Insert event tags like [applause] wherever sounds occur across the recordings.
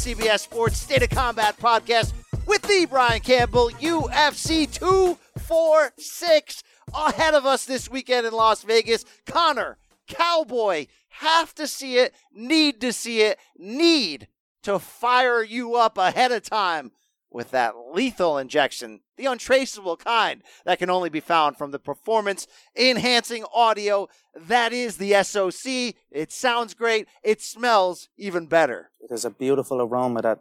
CBS Sports State of Combat podcast with the Brian Campbell, UFC 246. Ahead of us this weekend in Las Vegas, Conor, Cowboy, have to see it, need to see it, need to fire you up ahead of time with that lethal injection, the untraceable kind that can only be found from the performance enhancing audio that is the SOC. It sounds great, it smells even better. It is a beautiful aroma that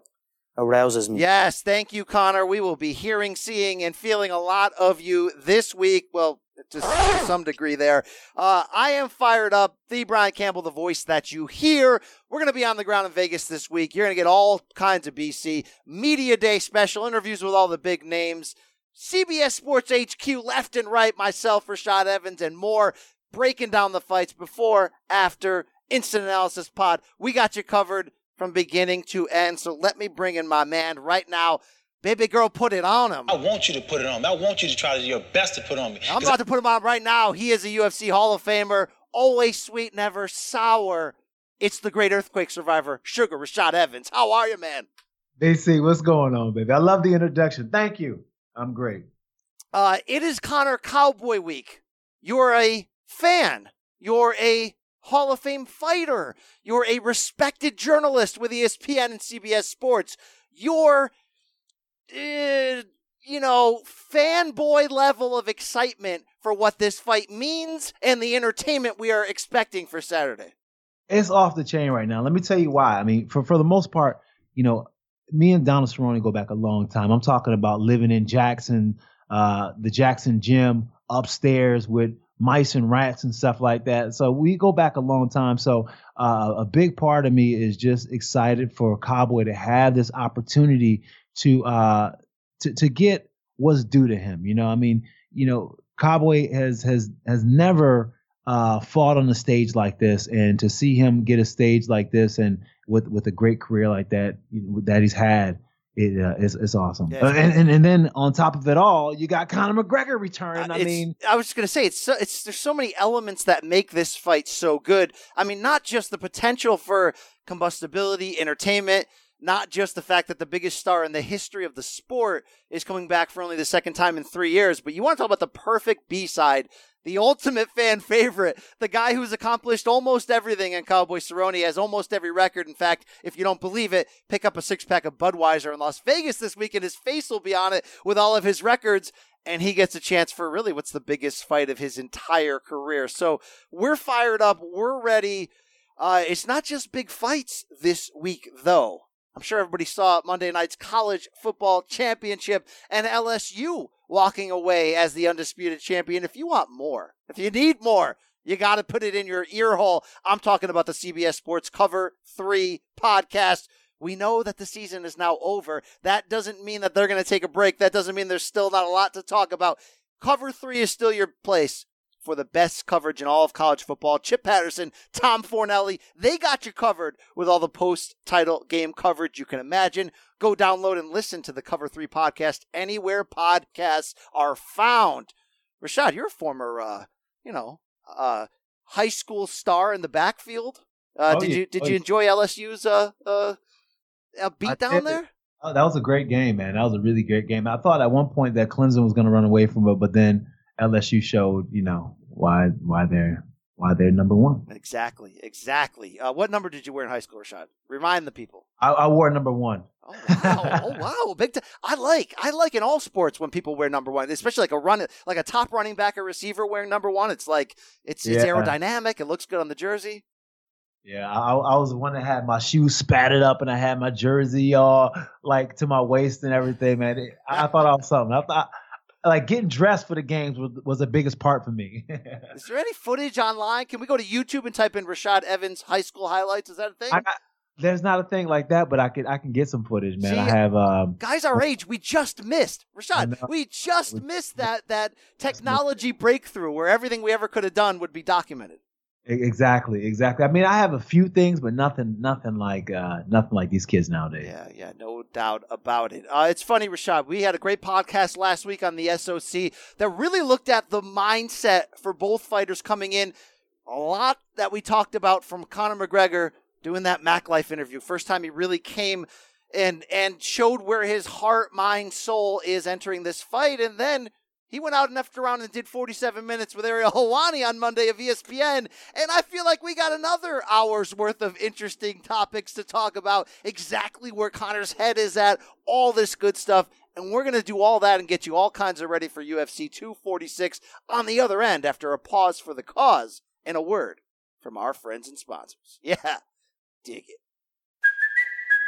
arouses me. Yes, thank you, Conor. We will be hearing, seeing, and feeling a lot of you this week. Well, to, some degree there. Uh, I am fired up. The Brian Campbell, the voice that you hear. We're going to be on the ground in Vegas this week. You're going to get all kinds of BC Media Day special interviews with all the big names. CBS Sports HQ, left and right, myself, Rashad Evans, and more, breaking down the fights before, after, instant analysis pod. We got you covered from beginning to end. So let me bring in my man right now. Baby girl, put it on him. I want you to put it on me. I want you to try to do your best to put it on me. I'm about to put him on right now. He is a UFC Hall of Famer, always sweet, never sour. It's the great earthquake survivor, Sugar Rashad Evans. How are you, man? DC, what's going on, baby? I love the introduction. Thank you. I'm great. Uh, it is Conor Cowboy Week. You're a fan. You're a Hall of Fame fighter. You're a respected journalist with ESPN and CBS Sports. You're, uh, you know, fanboy level of excitement for what this fight means and the entertainment we are expecting for Saturday. It's off the chain right now. Let me tell you why. I mean, for for the most part, you know, me and Donald Cerrone go back a long time. I'm talking about living in Jackson, uh, the Jackson gym upstairs with mice and rats and stuff like that. So we go back a long time. So uh, a big part of me is just excited for Cowboy to have this opportunity to uh, to to get what's due to him. You know, I mean, you know, Cowboy has has has never uh, fought on a stage like this, and to see him get a stage like this, and with with a great career like that you know, that he's had, it uh, is it's awesome. Yeah, Uh, it's and, and and then on top of it all, you got Conor McGregor return. Uh, I mean, I was just gonna say it's so, it's there's so many elements that make this fight so good. I mean, not just the potential for combustibility, entertainment, not just the fact that the biggest star in the history of the sport is coming back for only the second time in three years, but you want to talk about the perfect B side. The ultimate fan [laughs] favorite, the guy who's accomplished almost everything in Cowboy Cerrone, has almost every record. In fact, if you don't believe it, pick up a six pack of Budweiser in Las Vegas this week, and his face will be on it with all of his records and he gets a chance for really what's the biggest fight of his entire career. So we're fired up. We're ready. Uh, it's not just big fights this week, though. I'm sure everybody saw Monday night's college football championship and LSU walking away as the undisputed champion. If you want more, if you need more, you got to put it in your ear hole. I'm talking about the CBS Sports Cover 3 podcast. We know that the season is now over. That doesn't mean that they're going to take a break. That doesn't mean there's still not a lot to talk about. Cover 3 is still your place for the best coverage in all of college football. Chip Patterson, Tom Fornelli, they got you covered with all the post title game coverage you can imagine. Go download and listen to the Cover 3 podcast anywhere podcasts are found. Rashad, you're a former, uh, you know, uh, high school star in the backfield. Uh, Oh, did yeah. you did Oh, you enjoy LSU's uh, uh, uh, beat down there? Oh, that was a great game, man. That was a really great game. I thought at one point that Clemson was going to run away from it, but then LSU showed, you know, why why they're why they're number one. Exactly, exactly. Uh, what number did you wear in high school, Rashad? Remind the people. I, I wore number one. Oh wow! oh [laughs] wow! Big. T- I like. I like in all sports when people wear number one, especially like a run, like a top running back or receiver wearing number one. It's like it's yeah. it's aerodynamic. It looks good on the jersey. Yeah, I, I, was the one that had my shoes spatted up and I had my jersey all like to my waist and everything, man. It, I, I thought I was something. I thought like getting dressed for the games was, was the biggest part for me. [laughs] Is there any footage online? Can we go to YouTube and type in Rashad Evans high school highlights? Is that a thing? I, there's not a thing like that, but I can I can get some footage, man. See, I have um, guys our age. We just missed Rashad. We just missed that that technology breakthrough where everything we ever could have done would be documented. Exactly, exactly. I mean, I have a few things, but nothing, nothing like, uh, nothing like these kids nowadays. Yeah, yeah, no doubt about it. Uh, it's funny, Rashad. We had a great podcast last week on the SOC that really looked at the mindset for both fighters coming in. A lot that we talked about from Conor McGregor doing that Mac Life interview. First time he really came and and showed where his heart, mind, soul is entering this fight, and then he went out and effed around and did 47 minutes with Ariel Helwani on Monday of ESPN. And I feel like we got another hour's worth of interesting topics to talk about exactly where Conor's head is at, all this good stuff. And we're going to do all that and get you all kinds of ready for UFC 246 on the other end after a pause for the cause and a word from our friends and sponsors. [laughs] Yeah, dig it.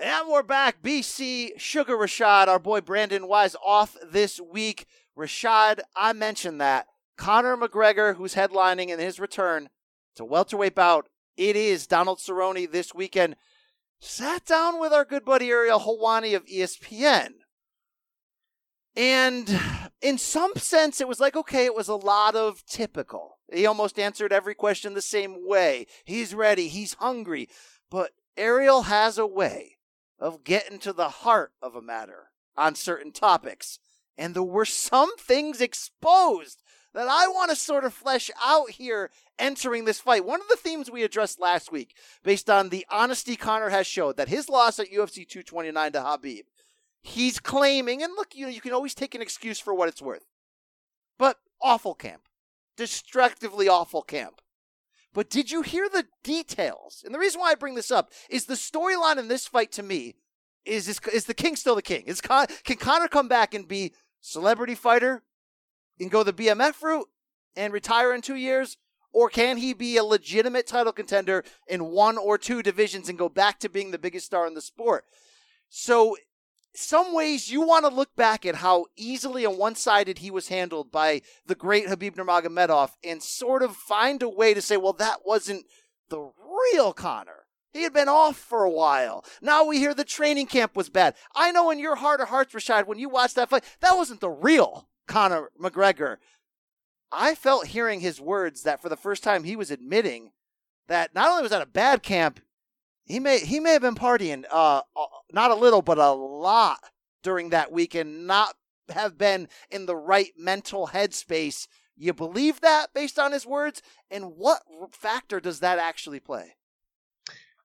And we're back. BC Sugar Rashad, our boy Brandon Wise off this week. Rashad, I mentioned that. Conor McGregor, who's headlining in his return to welterweight bout, it is Donald Cerrone this weekend. Sat down with our good buddy Ariel Helwani of ESPN. And in some sense, it was like, okay, it was a lot of typical. He almost answered every question the same way. He's ready, he's hungry. But Ariel has a way of getting to the heart of a matter on certain topics. And there were some things exposed that I want to sort of flesh out here entering this fight. One of the themes we addressed last week, based on the honesty Conor has showed, that his loss at UFC 229 to Khabib, he's claiming, and look, you know, you can always take an excuse for what it's worth, but awful camp, destructively awful camp. But did you hear the details? And the reason why I bring this up is the storyline in this fight to me is is, is the king still the king? Is Con- can Conor come back and be celebrity fighter and go the BMF route and retire in two years? Or can he be a legitimate title contender in one or two divisions and go back to being the biggest star in the sport? So some ways you want to look back at how easily and one-sided he was handled by the great Khabib Nurmagomedov and sort of find a way to say, well, that wasn't the real Conor. He had been off for a while. Now we hear the training camp was bad. I know in your heart of hearts, Rashad, when you watched that fight, that wasn't the real Conor McGregor. I felt hearing his words that for the first time he was admitting that not only was that a bad camp, he may he may have been partying uh, not a little but a lot during that week and not have been in the right mental headspace. You believe that based on his words? And what factor does that actually play?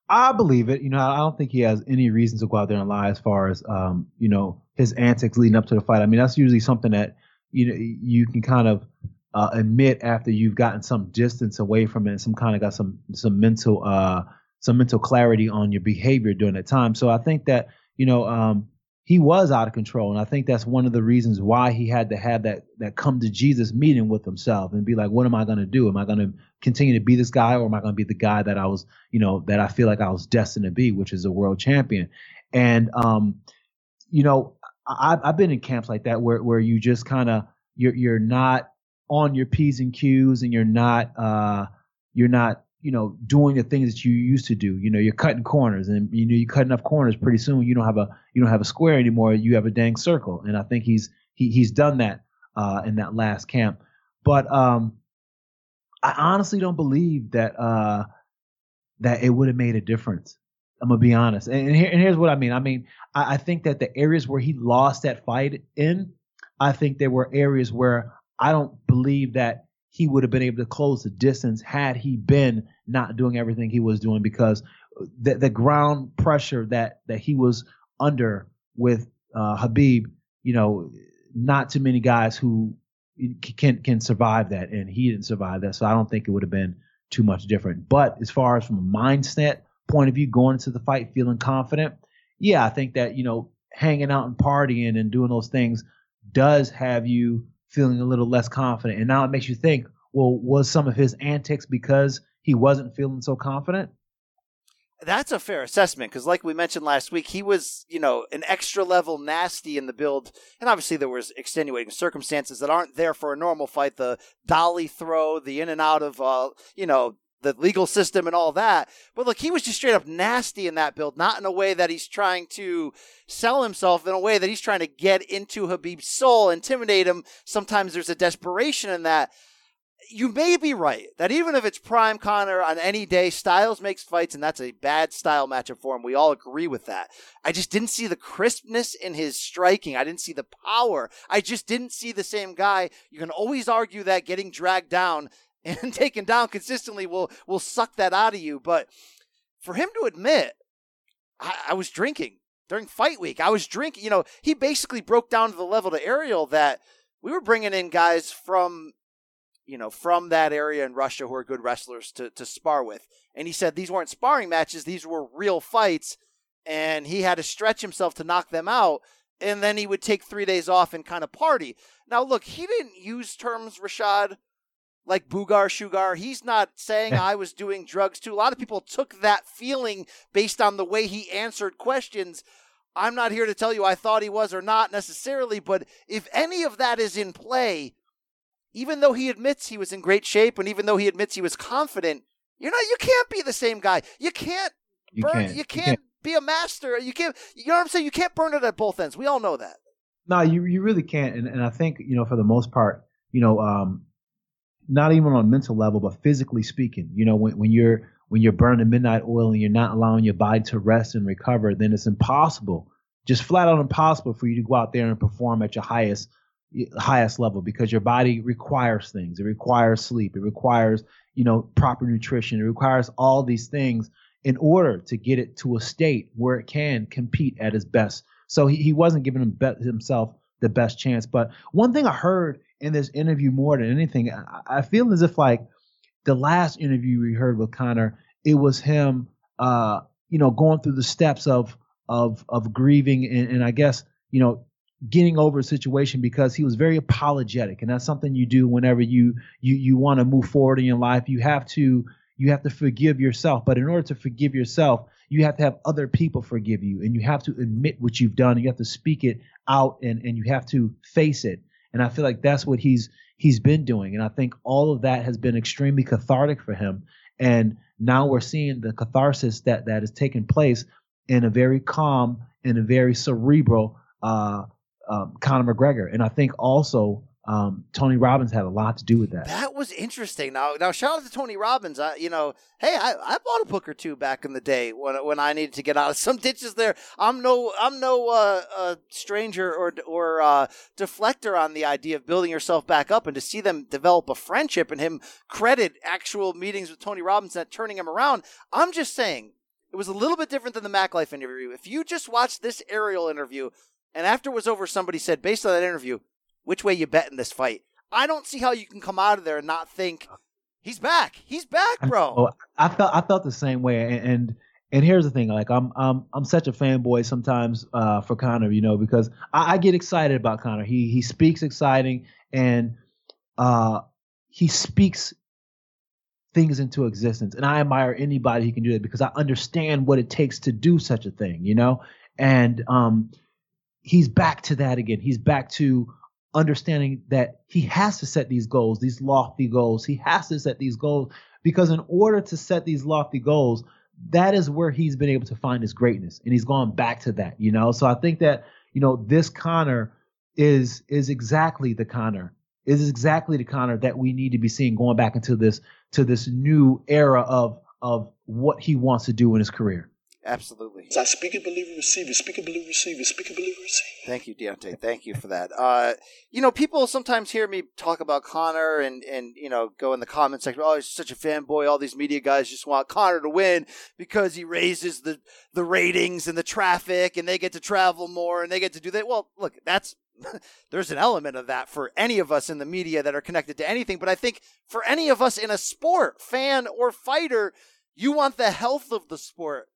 I believe it. You know, I don't think he has any reason to go out there and lie as far as um, you know, his antics leading up to the fight. I mean, that's usually something that you know you can kind of uh, admit after you've gotten some distance away from it, and some kind of got some some mental uh some mental clarity on your behavior during that time. So I think that you know um, he was out of control. And I think that's one of the reasons why he had to have that that come to Jesus meeting with himself and be like, what am I going to do? Am I going to continue to be this guy or am I going to be the guy that I was, you know, that I feel like I was destined to be, which is a world champion? And um, you know, I I've been in camps like that where where you just kind of you're you're not on your P's and Q's and you're not uh you're not you know, doing the things that you used to do. You know, you're cutting corners, and you know, you cut enough corners. Pretty soon, you don't have a you don't have a square anymore. You have a dang circle, and I think he's he, he's done that uh, in that last camp. But um, I honestly don't believe that uh, that it would have made a difference. I'm gonna be honest, and, and, here, and here's what I mean. I mean, I, I think that the areas where he lost that fight in, I think there were areas where I don't believe that he would have been able to close the distance had he been not doing everything he was doing because the, the ground pressure that that he was under with uh, Khabib, you know, not too many guys who can can survive that, and he didn't survive that. So I don't think it would have been too much different. But as far as from a mindset point of view, going into the fight feeling confident, yeah, I think that you know hanging out and partying and doing those things does have you feeling a little less confident. And now it makes you think, well, was some of his antics because he wasn't feeling so confident? That's a fair assessment because, like we mentioned last week, he was, you know, an extra level nasty in the build, and obviously there was extenuating circumstances that aren't there for a normal fight. The dolly throw, the in and out of, uh, you know, the legal system and all that. But look, he was just straight up nasty in that build, not in a way that he's trying to sell himself, in a way that he's trying to get into Khabib's soul, intimidate him. Sometimes there's a desperation in that. You may be right that even if it's prime Conor on any day, Styles makes fights, and that's a bad style matchup for him. We all agree with that. I just didn't see the crispness in his striking. I didn't see the power. I just didn't see the same guy. You can always argue that getting dragged down [laughs] and taken down consistently will will suck that out of you. But for him to admit, I, I was drinking during fight week. I was drinking. You know, he basically broke down to the level to Ariel that we were bringing in guys from you know, from that area in Russia who are good wrestlers to, to spar with. And he said these weren't sparring matches, these were real fights. And he had to stretch himself to knock them out. And then he would take three days off and kind of party. Now, look, he didn't use terms, Rashad, like Bugar Sugar. He's not saying [laughs] I was doing drugs too. A lot of people took that feeling based on the way he answered questions. I'm not here to tell you I thought he was or not necessarily, but if any of that is in play, even though he admits he was in great shape and even though he admits he was confident, you're not you can't be the same guy. You can't you burn can't. you can't, you can't be a master. You can't you know what I'm saying? You can't burn it at both ends. We all know that. No, you you really can't. And and I think, you know, for the most part, you know, um, not even on a mental level, but physically speaking. You know, when, when you're when you're burning midnight oil and you're not allowing your body to rest and recover, then it's impossible, just flat out impossible for you to go out there and perform at your highest highest level because your body requires things. It requires sleep. It requires, you know, proper nutrition. It requires all these things in order to get it to a state where it can compete at its best. So he, he wasn't giving himself the best chance. But one thing I heard in this interview more than anything. I, I feel as if like the last interview we heard with Conor, it was him, uh, you know, going through the steps of of of grieving and, and I guess you know getting over a situation because he was very apologetic, and that's something you do whenever you you you want to move forward in your life. You have to you have to forgive yourself, but in order to forgive yourself, you have to have other people forgive you, and you have to admit what you've done. You have to speak it out, and and you have to face it. And I feel like that's what he's he's been doing. And I think all of that has been extremely cathartic for him. And now we're seeing the catharsis that that is taking place in a very calm and a very cerebral uh, um, Conor McGregor. And I think also um, Tony Robbins had a lot to do with that. That was interesting. Now, now shout out to Tony Robbins. I, you know, hey, I, I bought a book or two back in the day when when I needed to get out of some [laughs] ditches. There, I'm no I'm no uh, uh, stranger or or uh, deflector on the idea of building yourself back up, and to see them develop a friendship and him credit actual meetings with Tony Robbins and turning him around. I'm just saying it was a little bit different than the Mac Life interview. If you just watched this Ariel interview. And after it was over, somebody said, based on that interview, which way you bet in this fight. I don't see how you can come out of there and not think he's back. He's back, bro. I, I felt I felt the same way, and and here's the thing, like I'm I'm I'm such a fanboy sometimes uh, for Conor, you know, because I, I, get excited about Conor. He he speaks exciting and uh, he speaks things into existence, and I admire anybody who can do that because I understand what it takes to do such a thing, you know. And um, he's back to that again. He's back to understanding that he has to set these goals, these lofty goals. He has to set these goals because in order to set these lofty goals that is where he's been able to find his greatness and he's gone back to that you know so i think that you know this conor is is exactly the conor is exactly the conor that we need to be seeing going back into this to this new era of of what he wants to do in his career Absolutely. I speak it, believe it, receive it. Speak it, believe receive it. Speak it, believe receive it. Thank you, Deontay. Thank you for that. Uh, you know, people sometimes hear me talk about Conor and, and, you know, go in the comment section, oh, he's such a fanboy. All these media guys just want Conor to win because he raises the, the ratings and the traffic and they get to travel more and they get to do that. Well, look, that's [laughs] there's an element of that for any of us in the media that are connected to anything. But I think for any of us in a sport, fan or fighter, you want the health of the sport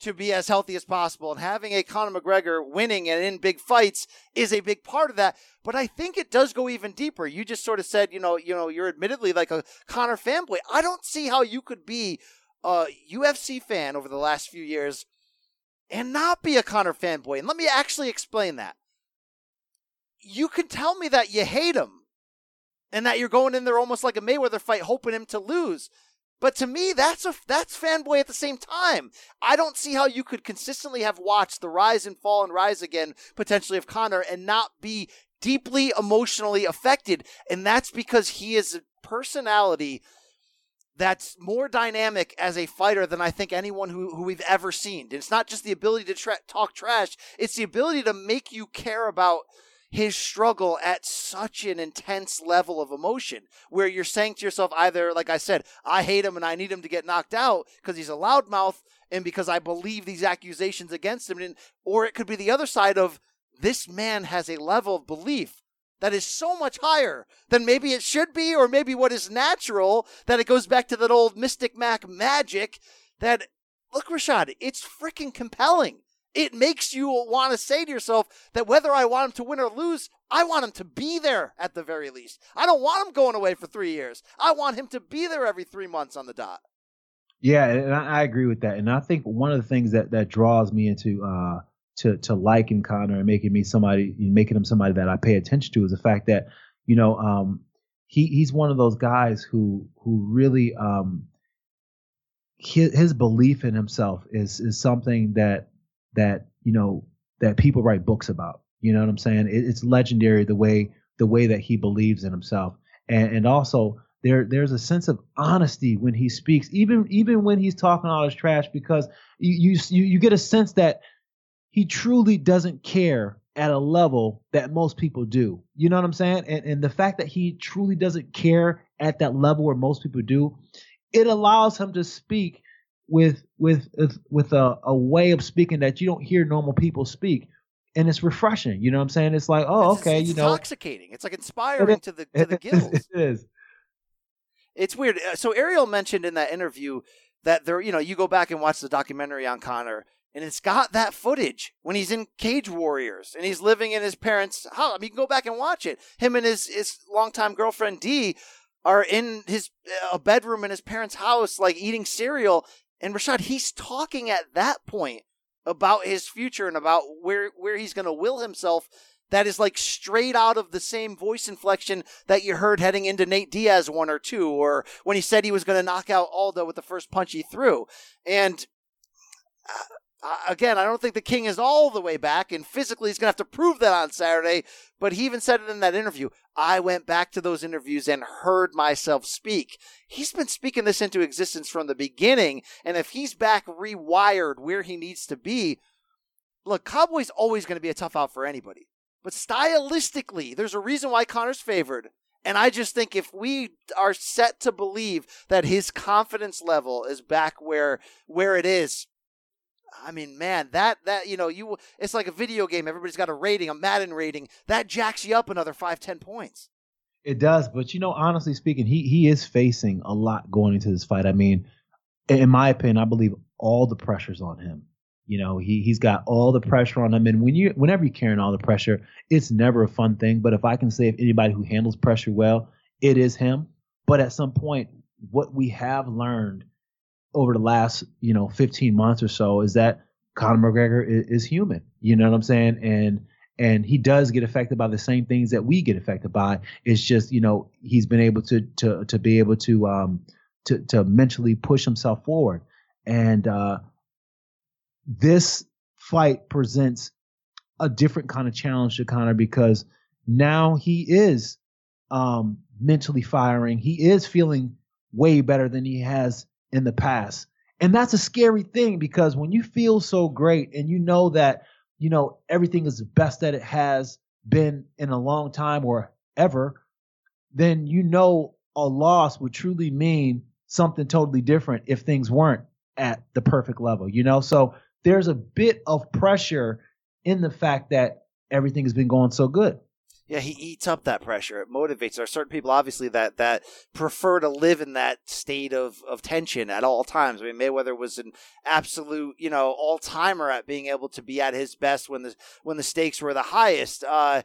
to be as healthy as possible. And having a Conor McGregor winning and in big fights is a big part of that. But I think it does go even deeper. You just sort of said, you know, you know, you're admittedly like a Conor fanboy. I don't see how you could be a UFC fan over the last few years and not be a Conor fanboy. And let me actually explain that. You can tell me that you hate him and that you're going in there almost like a Mayweather fight, hoping him to lose. But to me, that's a that's fanboy at the same time. I don't see how you could consistently have watched the rise and fall and rise again potentially of Conor and not be deeply emotionally affected. And that's because he is a personality that's more dynamic as a fighter than I think anyone who, who we've ever seen. And it's not just the ability to tra- talk trash, it's the ability to make you care about his struggle at such an intense level of emotion where you're saying to yourself either like i said i hate him and i need him to get knocked out because he's a loudmouth and because i believe these accusations against him and, or it could be the other side of this man has a level of belief that is so much higher than maybe it should be or maybe what is natural that it goes back to that old mystic mac magic that look rashad it's freaking compelling it makes you want to say to yourself that whether I want him to win or lose, I want him to be there at the very least. I don't want him going away for three years. I want him to be there every three months on the dot. Yeah, and I, agree with that. And I think one of the things that that draws me into uh, to to liking Conor and making me somebody, making him somebody that I pay attention to is the fact that you know um, he he's one of those guys who who really um, his, his belief in himself is is something that that you know that people write books about. You know what I'm saying? It, it's legendary the way the way that he believes in himself, and and also there there's a sense of honesty when he speaks, even even when he's talking all his trash, because you you you get a sense that he truly doesn't care at a level that most people do. You know what I'm saying? And and the fact that he truly doesn't care at that level where most people do, it allows him to speak with with with a, a way of speaking that you don't hear normal people speak. And it's refreshing you know what i'm saying? It's like oh okay it's, you know. intoxicating. It's like inspiring to the to the [laughs] gills. It is. It's weird. Uh, so ariel mentioned in that interview that there you know you go back and watch the documentary on conor and it's got that footage when he's in cage warriors and he's living in his parents house i mean you can go back and watch it. Him and his his longtime girlfriend Dee are in his a bedroom in his parents' house, like eating cereal, and Rashad, he's talking at that point about his future and about where where he's going to will himself. That is like straight out of the same voice inflection that you heard heading into Nate Diaz one or two, or when he said he was going to knock out Aldo with the first punch he threw. And uh, uh, again, I don't think the king is all the way back, and physically he's going to have to prove that on Saturday. But he even said it in that interview. I went back to those interviews and heard myself speak. He's been speaking this into existence from the beginning, and if he's back rewired where he needs to be, look, Cowboy's always going to be a tough out for anybody. But stylistically, there's a reason why Conor's favored. And I just think if we are set to believe that his confidence level is back where where it is I mean, man, that that you know, you it's like a video game. Everybody's got a rating, a Madden rating. That jacks you up another five, ten points. It does, but you know, honestly speaking, he he is facing a lot going into this fight. I mean, in my opinion, I believe all the pressures on him. You know, he he's got all the pressure on him, and when you whenever you're carrying all the pressure, it's never a fun thing. But if I can say if anybody who handles pressure well, it is him. But at some point, what we have learned over the last you know 15 months or so is that Conor McGregor is, is human. You know what I'm saying? And and he does get affected by the same things that we get affected by. It's just you know he's been able to to to be able to um to to mentally push himself forward, and uh, this fight presents a different kind of challenge to Conor because now he is um mentally firing. He is feeling way better than he has in the past. And that's a scary thing because when you feel so great and you know that you know, everything is the best that it has been in a long time or ever, then you know a loss would truly mean something totally different if things weren't at the perfect level, you know? So there's a bit of pressure in the fact that everything has been going so good yeah, he eats up that pressure. It motivates. There are certain people, obviously, that that prefer to live in that state of, of tension at all times. I mean, Mayweather was an absolute, you know, all timer at being able to be at his best when the when the stakes were the highest. Uh,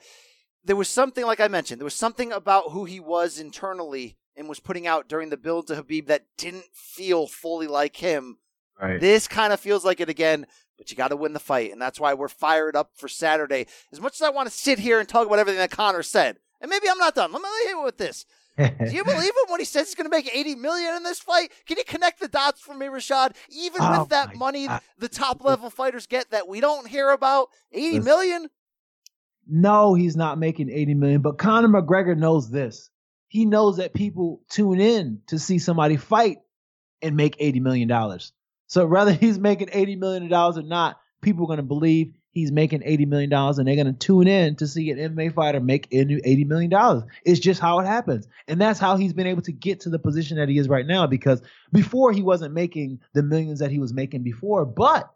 there was something, like I mentioned, there was something about who he was internally and was putting out during the build to Khabib that didn't feel fully like him. Right. This kind of feels like it again but you got to win the fight. And that's why we're fired up for Saturday. As much as I want to sit here and talk about everything that Conor said, and maybe I'm not done. Let me hit with this. [laughs] Do you believe him when he says he's going to make 80 million in this fight? Can you connect the dots for me, Rashad? Even oh with that money God. the top level fighters get that we don't hear about, 80 million? No, he's not making 80 million, but Conor McGregor knows this. He knows that people tune in to see somebody fight and make 80 million dollars. So whether he's making eighty million dollars or not, people are going to believe he's making eighty million dollars, and they're going to tune in to see an MMA fighter make eighty million dollars. It's just how it happens, and that's how he's been able to get to the position that he is right now. Because before he wasn't making the millions that he was making before, but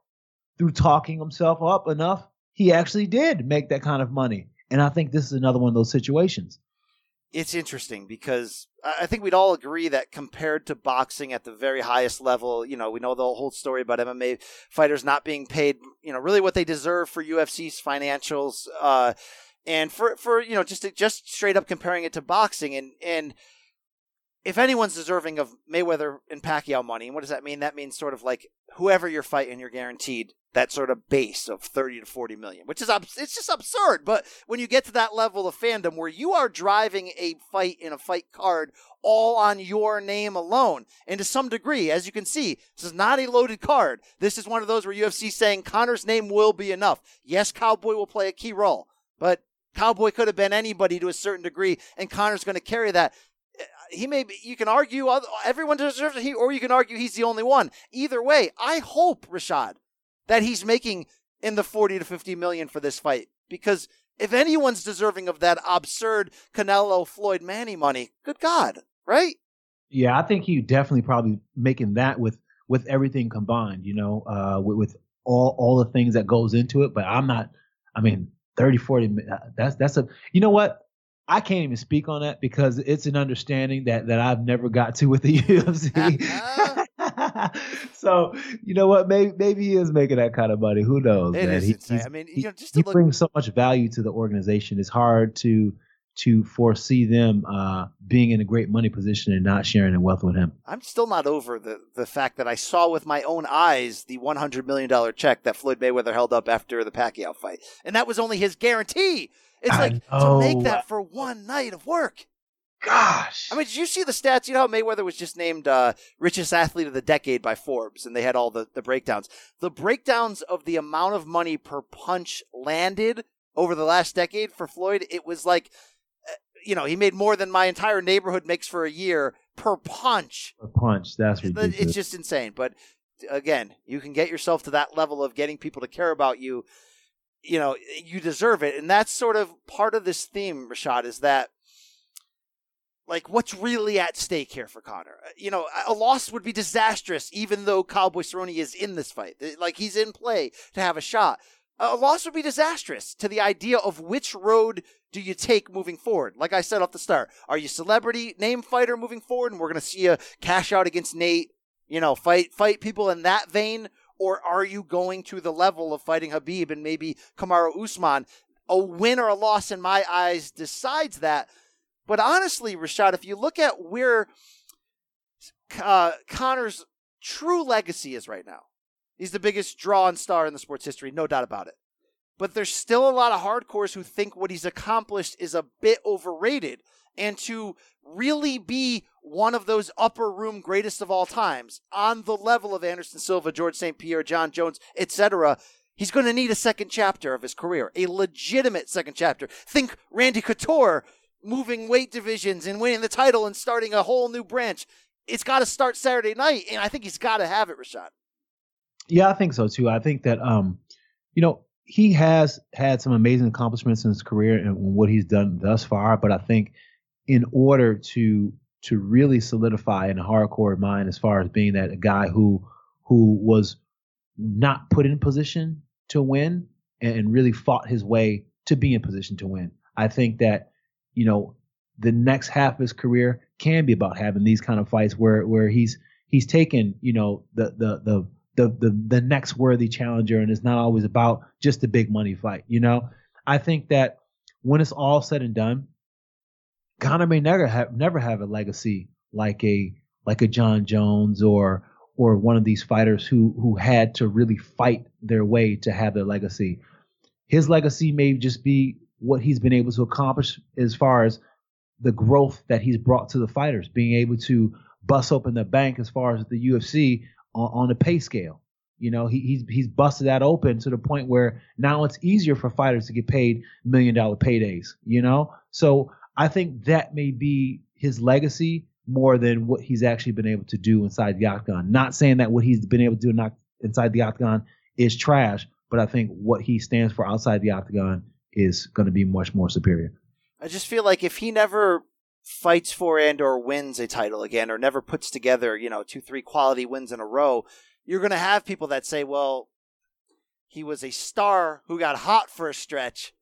through talking himself up enough, he actually did make that kind of money. And I think this is another one of those situations it's interesting because I think we'd all agree that compared to boxing at the very highest level, you know, we know the whole story about MMA fighters not being paid, you know, really what they deserve for UFC's financials, uh, and for for you know just to, just straight up comparing it to boxing, and and if anyone's deserving of Mayweather and Pacquiao money, what does that mean? That means sort of like whoever you're fighting, you're guaranteed that sort of base of 30 to 40 million, which is it's just absurd. But when you get to that level of fandom where you are driving a fight in a fight card all on your name alone, and to some degree, as you can see, this is not a loaded card. This is one of those where UFC saying Conor's name will be enough. Yes, Cowboy will play a key role, but Cowboy could have been anybody to a certain degree, and Conor's going to carry that he may be, you can argue everyone deserves it, or you can argue he's the only one. Either way, I hope Rashad that he's making in the 40 to 50 million for this fight because if anyone's deserving of that absurd Canelo Floyd Manny money, good God, right? Yeah, I think he definitely probably making that with with everything combined, you know, uh, with, with all all the things that goes into it. But I'm not. I mean, 30, 40. Uh, that's that's a. You know what? I can't even speak on that because it's an understanding that that I've never got to with the [laughs] UFC. [laughs] so you know what? Maybe maybe he is making that kind of money. Who knows? It man? is he, I mean, you know, just he look- brings so much value to the organization. It's hard to to foresee them uh, being in a great money position and not sharing the wealth with him. I'm still not over the the fact that I saw with my own eyes the 100 million dollar check that Floyd Mayweather held up after the Pacquiao fight, and that was only his guarantee. It's I like know. to make that for one night of work. Gosh. I mean, did you see the stats? You know how Mayweather was just named uh, richest athlete of the decade by Forbes, and they had all the, the breakdowns. The breakdowns of the amount of money per punch landed over the last decade for Floyd, it was like, uh, you know, he made more than my entire neighborhood makes for a year per punch. Per punch. That's ridiculous. It's just insane. But again, you can get yourself to that level of getting people to care about you. You know, you deserve it. And that's sort of part of this theme, Rashad, is that like what's really at stake here for Conor. Uh, you know, a loss would be disastrous, even though Cowboy Cerrone is in this fight. Like he's in play to have a shot. A loss would be disastrous to the idea of which road do you take moving forward. Like I said off the start, are you celebrity name fighter moving forward, and we're going to see a cash out against Nate, You know, fight fight people in that vein, or are you going to the level of fighting Khabib and maybe Kamaru Usman? A win or a loss in my eyes decides that. But honestly, Rashad, if you look at where uh, Conor's true legacy is right now, he's the biggest draw and star in the sport's history, no doubt about it. But there's still a lot of hardcores who think what he's accomplished is a bit overrated. And to really be one of those upper room greatest of all times on the level of Anderson Silva, Georges St. Pierre, Jon Jones, etc., he's going to need a second chapter of his career, a legitimate second chapter. Think Randy Couture moving weight divisions and winning the title and starting a whole new branch. It's got to start Saturday night, and I think he's got to have it, Rashad. Yeah, I think so too. I think that um, you know, he has had some amazing accomplishments in his career and what he's done thus far, but I think in order to to really solidify in a hardcore mind as far as being that a guy who who was not put in position to win and really fought his way to be in position to win. I think that you know, the next half of his career can be about having these kind of fights where where he's he's taken, you know, the the the the the, the next worthy challenger and it's not always about just the big money fight, you know? I think that when it's all said and done, Conor may never have never have a legacy like a like a Jon Jones or or one of these fighters who who had to really fight their way to have their legacy. His legacy may just be what he's been able to accomplish as far as the growth that he's brought to the fighters, being able to bust open the bank as far as the UFC on, on the pay scale. You know, he, he's he's busted that open to the point where now it's easier for fighters to get paid million dollar paydays. You know, so I think that may be his legacy more than what he's actually been able to do inside the octagon. Not saying that what he's been able to do inside the octagon is trash, but I think what he stands for outside the octagon is going to be much more superior. I just feel like if he never fights for and or wins a title again or never puts together, you know, two three quality wins in a row, you're going to have people that say, "Well, he was a star who got hot for a stretch,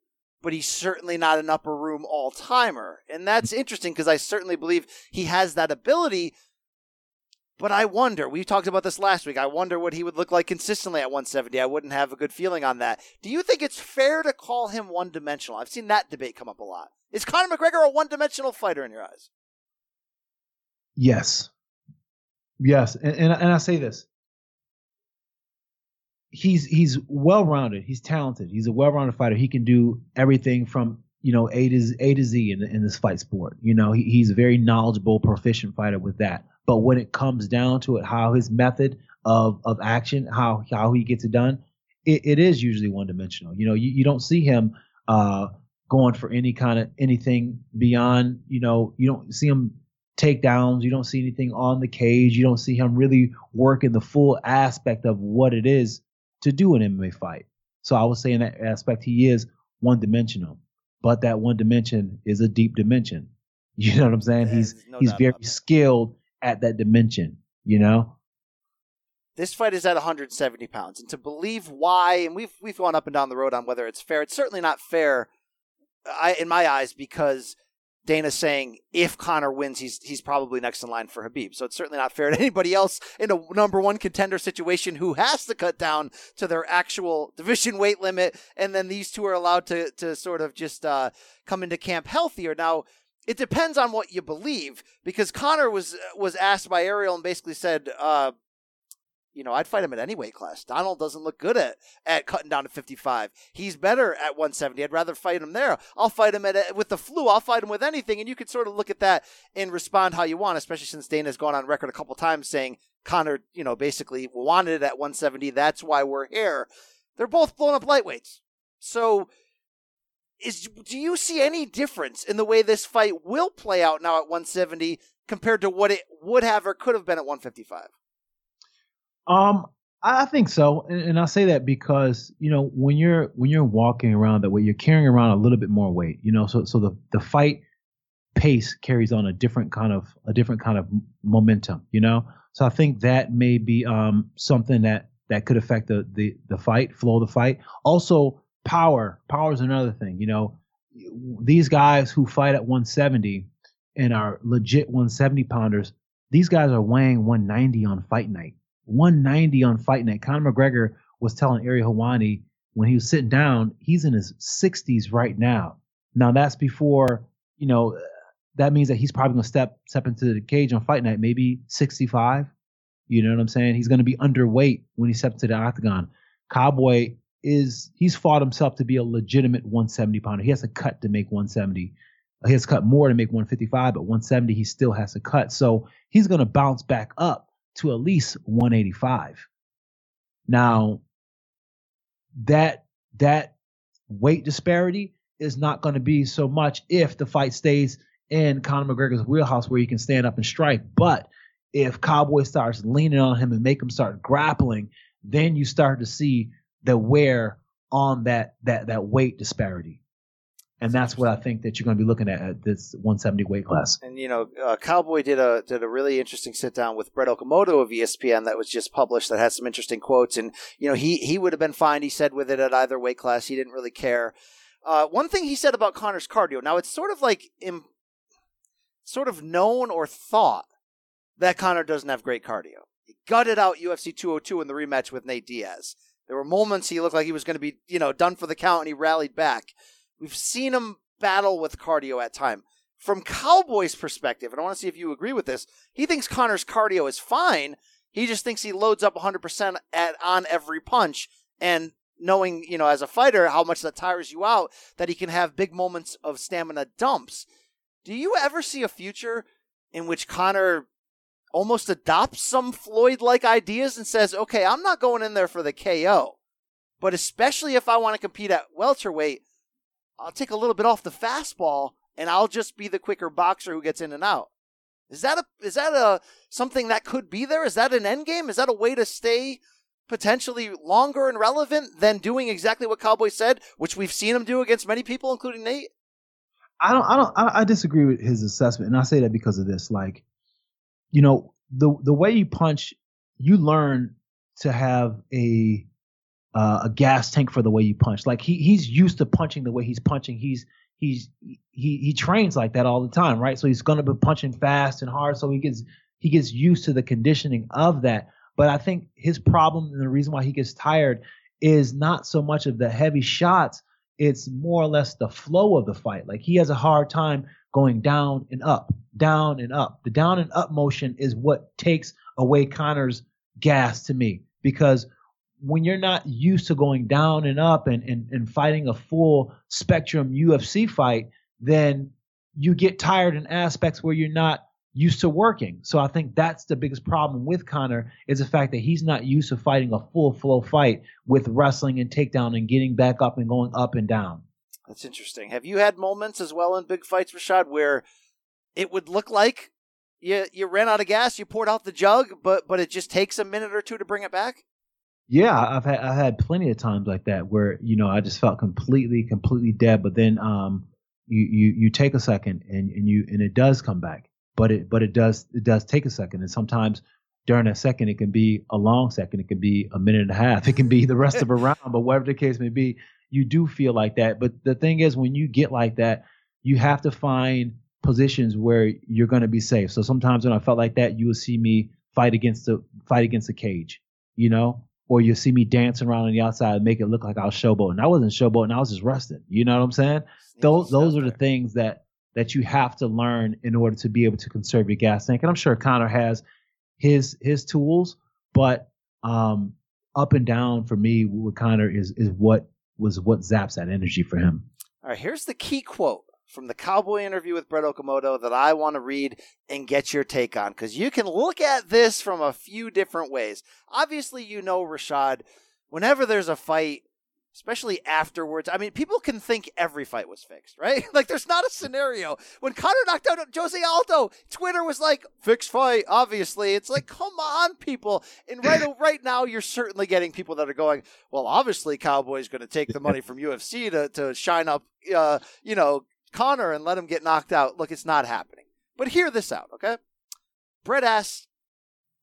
but he's certainly not an upper room all-timer." And that's interesting because I certainly believe he has that ability, but I wonder, we talked about this last week. I wonder what he would look like consistently at 170. I wouldn't have a good feeling on that. Do you think it's fair to call him one dimensional? I've seen that debate come up a lot. Is Conor McGregor a one dimensional fighter in your eyes? Yes. Yes. And, and, and I say this. He's he's well rounded. He's talented. He's a well rounded fighter. He can do everything from you know A to A to Z in, in this fight sport. You know he, he's a very knowledgeable, proficient fighter with that. But when it comes down to it, how his method of of action, how how he gets it done, it, it is usually one dimensional. You know, you, you don't see him uh, going for any kind of anything beyond. You know, you don't see him takedowns. You don't see anything on the cage. You don't see him really working the full aspect of what it is to do an MMA fight. So I would say in that aspect, he is one dimensional, but that one dimension is a deep dimension. [laughs] You know what I'm saying? Yeah, he's no he's very skilled at that dimension, you know? This fight is at 170 pounds, and to believe why, and we've we've gone up and down the road on whether it's fair. It's certainly not fair, uh, I, in my eyes, because Dana's saying if Conor wins, he's he's probably next in line for Khabib. So it's certainly not fair to anybody else in a number one contender situation who has to cut down to their actual division weight limit, and then these two are allowed to to sort of just uh, come into camp healthier. Now it depends on what you believe because Conor was was asked by Ariel and basically said, uh, you know, I'd fight him at any weight class. Donald doesn't look good at at cutting down to 55. He's better at 170. I'd rather fight him there. I'll fight him at with the flu. I'll fight him with anything. And you could sort of look at that and respond how you want, especially since Dana's gone on record a couple times saying Conor, you know, basically wanted it at 170. That's why we're here. They're both blown up lightweights. So is do you see any difference in the way this fight will play out now at 170 compared to what it would have or could have been at 155? Um, I think so, and, and I say that because you know when you're when you're walking around that way, you're carrying around a little bit more weight. You know, so so the the fight pace carries on a different kind of a different kind of momentum. You know, so I think that may be um something that that could affect the the the fight flow of the fight. Also, power. Power is another thing. You know, these guys who fight at 170 and are legit 170 pounders, these guys are weighing 190 on fight night. 190 on fight night. Conor McGregor was telling Ariel Helwani when he was sitting down, he's in his 60s right now. Now that's before, you know, that means that he's probably going to step step into the cage on fight night, maybe 65. You know what I'm saying? He's going to be underweight when he steps to the octagon. Cowboy is he's fought himself to be a legitimate 170 pounder. He has to cut to make 170. He has cut more to make 155, but 170 he still has to cut. So he's going to bounce back up to at least 185. Now, that that weight disparity is not going to be so much if the fight stays in Conor McGregor's wheelhouse where he can stand up and strike. But if Cowboy starts leaning on him and make him start grappling, then you start to see the wear on that that that weight disparity and that's what I think that you're going to be looking at at this 170 weight class. And you know, uh, Cowboy did a did a really interesting sit down with Brett Okamoto of ESPN that was just published that had some interesting quotes. And you know, he he would have been fine. He said with it at either weight class, he didn't really care. Uh, one thing he said about Conor's cardio. Now it's sort of like Im, sort of known or thought that Conor doesn't have great cardio. He gutted out UFC 202 in the rematch with Nate Diaz. There were moments he looked like he was going to be, you know, done for the count, and he rallied back. We've seen him battle with cardio at time. From Cowboy's perspective, and I want to see if you agree with this, he thinks Conor's cardio is fine. He just thinks he loads up 100% at, on every punch. And knowing, you know, as a fighter, how much that tires you out, that he can have big moments of stamina dumps. Do you ever see a future in which Conor almost adopts some Floyd like ideas and says, okay, I'm not going in there for the KO, but especially if I want to compete at welterweight, I'll take a little bit off the fastball and I'll just be the quicker boxer who gets in and out. Is that a is that a something that could be there? Is that an end game? Is that a way to stay potentially longer and relevant than doing exactly what Cowboy said, which we've seen him do against many people, including Nate? I don't I don't I disagree with his assessment, and I say that because of this. Like, you know, the the way you punch, you learn to have a uh, a gas tank for the way you punch. Like he he's used to punching the way he's punching. He's he's he he trains like that all the time, right? So he's gonna be punching fast and hard. So he gets he gets used to the conditioning of that. But I think his problem and the reason why he gets tired is not so much of the heavy shots. It's more or less the flow of the fight. Like he has a hard time going down and up, down and up. The down and up motion is what takes away Conor's gas to me because when you're not used to going down and up and, and, and fighting a full spectrum UFC fight, then you get tired in aspects where you're not used to working. So I think that's the biggest problem with Conor is the fact that he's not used to fighting a full flow fight with wrestling and takedown and getting back up and going up and down. That's interesting. Have you had moments as well in big fights, Rashad, where it would look like you you ran out of gas, you poured out the jug, but but it just takes a minute or two to bring it back? Yeah, I've had I had plenty of times like that where you know I just felt completely completely dead, but then um you you you take a second and and you and it does come back, but it but it does it does take a second, and sometimes during that second it can be a long second, it can be a minute and a half, [laughs] it can be the rest of a round, but whatever the case may be, you do feel like that. But the thing is, when you get like that, you have to find positions where you're going to be safe. So sometimes when I felt like that, you will see me fight against the fight against the cage, you know, or you'll see me dancing around on the outside and make it look like I was showboating. I wasn't showboating. I was just resting. You know what I'm saying? those those are the things that that you have to learn in order to be able to conserve your gas tank. And I'm sure Conor has his his tools, but um, up and down for me with Conor is is what was what zaps that energy for him. All right, here's the key quote from the Cowboy interview with Brett Okamoto that I want to read and get your take on because you can look at this from a few different ways. Obviously, you know, Rashad, whenever there's a fight, especially afterwards, I mean, people can think every fight was fixed, right? [laughs] like, there's not a scenario. When Conor knocked out Jose Aldo, Twitter was like, fixed fight, obviously. It's like, come on, people. And right, [laughs] right now, you're certainly getting people that are going, well, obviously, Cowboy's going to take the money from UFC to, to shine up, uh, you know, Conor and let him get knocked out. Look, it's not happening. But hear this out, okay? Brett asks,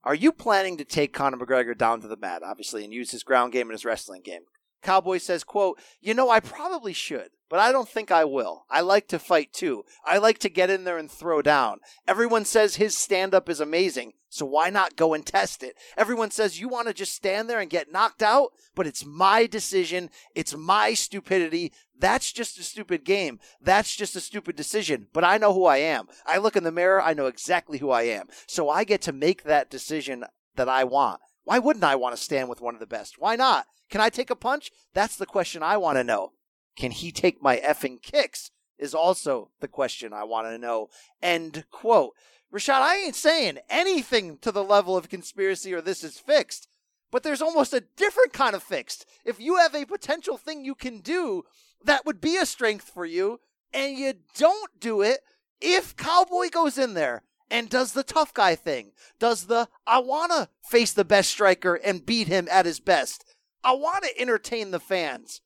Are you planning to take Conor McGregor down to the mat, obviously, and use his ground game and his wrestling game? Cowboy says, quote, You know, I probably should, but I don't think I will. I like to fight too. I like to get in there and throw down. Everyone says his stand up is amazing, so why not go and test it? Everyone says you want to just stand there and get knocked out, but it's my decision. It's my stupidity. That's just a stupid game. That's just a stupid decision. But I know who I am. I look in the mirror, I know exactly who I am. So I get to make that decision that I want. Why wouldn't I want to stand with one of the best? Why not? Can I take a punch? That's the question I want to know. Can he take my effing kicks? Is also the question I want to know. End quote. Rashad, I ain't saying anything to the level of conspiracy or this is fixed, but there's almost a different kind of fixed. If you have a potential thing you can do that would be a strength for you, and you don't do it, if Cowboy goes in there and does the tough guy thing, does the I want to face the best striker and beat him at his best, I want to entertain the fans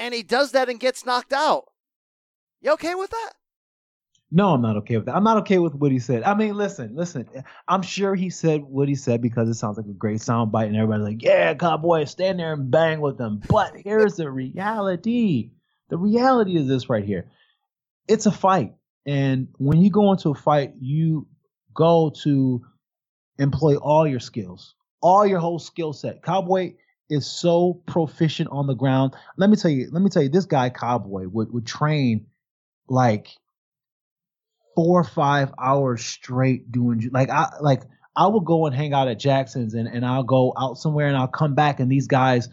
and he does that and gets knocked out. You okay with that? No, I'm not okay with that. I'm not okay with what he said. I mean, listen, listen. I'm sure he said what he said because it sounds like a great soundbite, and everybody's like, "Yeah, cowboy, stand there and bang with them." But here's the reality. The reality is this right here. It's a fight, and when you go into a fight, you go to employ all your skills, all your whole skill set. Cowboy is so proficient on the ground. Let me tell you, let me tell you, this guy Cowboy would, would train like four or five hours straight doing like I like I would go and hang out at Jackson's and, and I'll go out somewhere and I'll come back and these guys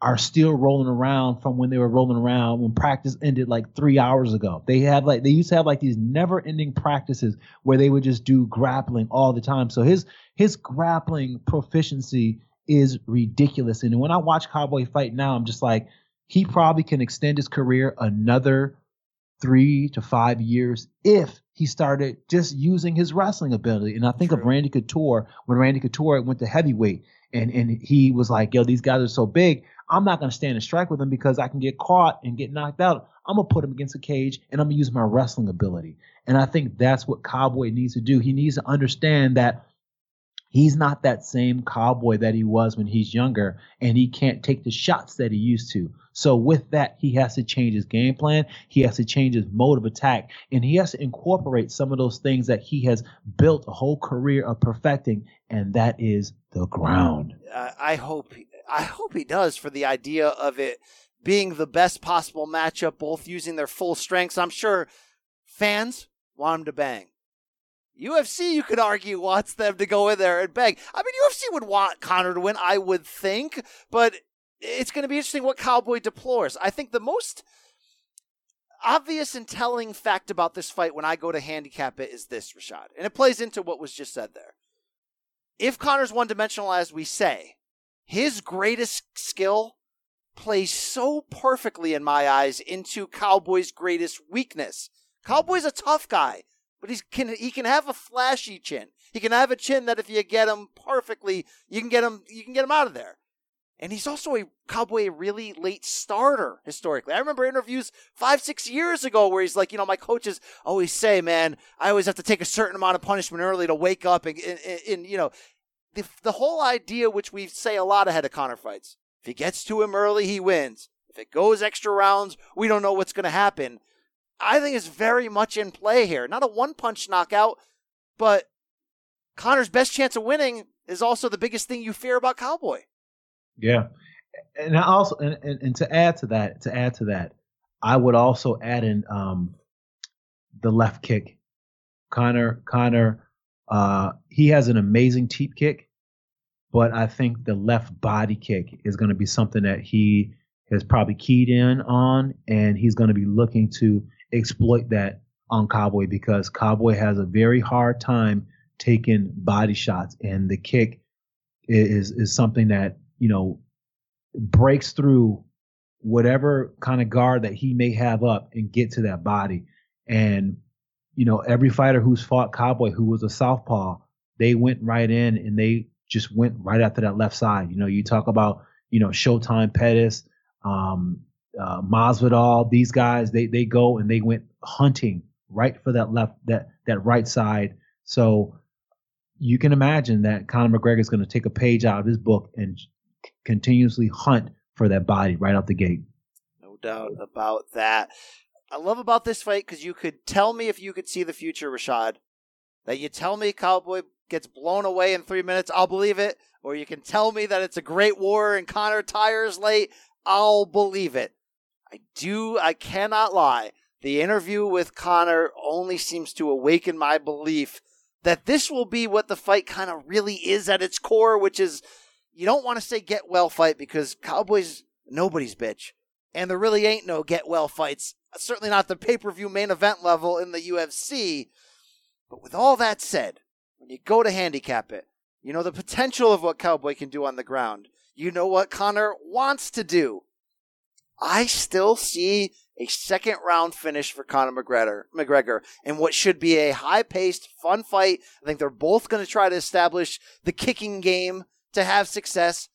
are still rolling around from when they were rolling around when practice ended like three hours ago. They had like they used to have like these never ending practices where they would just do grappling all the time. So his his grappling proficiency is ridiculous. And when I watch Cowboy fight now, I'm just like, he probably can extend his career another three to five years if he started just using his wrestling ability. And I think True. of Randy Couture when Randy Couture went to heavyweight and, and he was like, yo, these guys are so big. I'm not going to stand and strike with them because I can get caught and get knocked out. I'm going to put him against a cage and I'm going to use my wrestling ability. And I think that's what Cowboy needs to do. He needs to understand that he's not that same cowboy that he was when he's younger and he can't take the shots that he used to. So with that he has to change his game plan. He has to change his mode of attack. And he has to incorporate some of those things that he has built a whole career of perfecting and that is the ground. I hope i hope he does for the idea of it being the best possible matchup both using their full strengths. I'm sure fans want him to bang UFC, you could argue, wants them to go in there and beg. I mean, UFC would want Conor to win, I would think, but it's going to be interesting what Cowboy deplores. I think the most obvious and telling fact about this fight when I go to handicap it is this, Rashad, and it plays into what was just said there. If Conor's one dimensional, as we say, his greatest skill plays so perfectly, in my eyes, into Cowboy's greatest weakness. Cowboy's a tough guy but he can he can have a flashy chin. He can have a chin that if you get him perfectly, you can get him you can get him out of there. And he's also a cowboy, really late starter historically. I remember interviews five, six years ago where he's like, you know, my coaches always say, man, I always have to take a certain amount of punishment early to wake up and, and, and you know, the, the whole idea, which we say a lot ahead of Conor fights, if he gets to him early, he wins. If it goes extra rounds, we don't know what's going to happen. I think is very much in play here. Not a one punch knockout, but Conor's best chance of winning is also the biggest thing you fear about Cowboy. Yeah. And I also and, and, and to add to that, to add to that, I would also add in um the left kick. Conor Conor uh he has an amazing teep kick, but I think the left body kick is going to be something that he has probably keyed in on and he's going to be looking to exploit that on Cowboy because Cowboy has a very hard time taking body shots, and the kick is is something that you know breaks through whatever kind of guard that he may have up and get to that body. And you know, every fighter who's fought Cowboy who was a southpaw, they went right in and they just went right after that left side. You know, you talk about you know Showtime Pettis, um, uh, Masvidal, these guys, they they go and they went hunting right for that left that that right side. So you can imagine that Conor McGregor is going to take a page out of his book and continuously hunt for that body right out the gate. No doubt about that. I love about this fight because you could tell me if you could see the future, Rashad. That you tell me Cowboy gets blown away in three minutes, I'll believe it. Or you can tell me that it's a great war and Conor tires late, I'll believe it. I do, I cannot lie. The interview with Conor only seems to awaken my belief that this will be what the fight kind of really is at its core, which is you don't want to say get well fight because Cowboys, nobody's bitch. And there really ain't no get well fights. Certainly not the pay per view main event level in the UFC. But with all that said, when you go to handicap it, you know the potential of what Cowboy can do on the ground. You know what Conor wants to do. I still see a second round finish for Conor McGregor, McGregor in what should be a high paced, fun fight. I think they're both going to try to establish the kicking game to have success.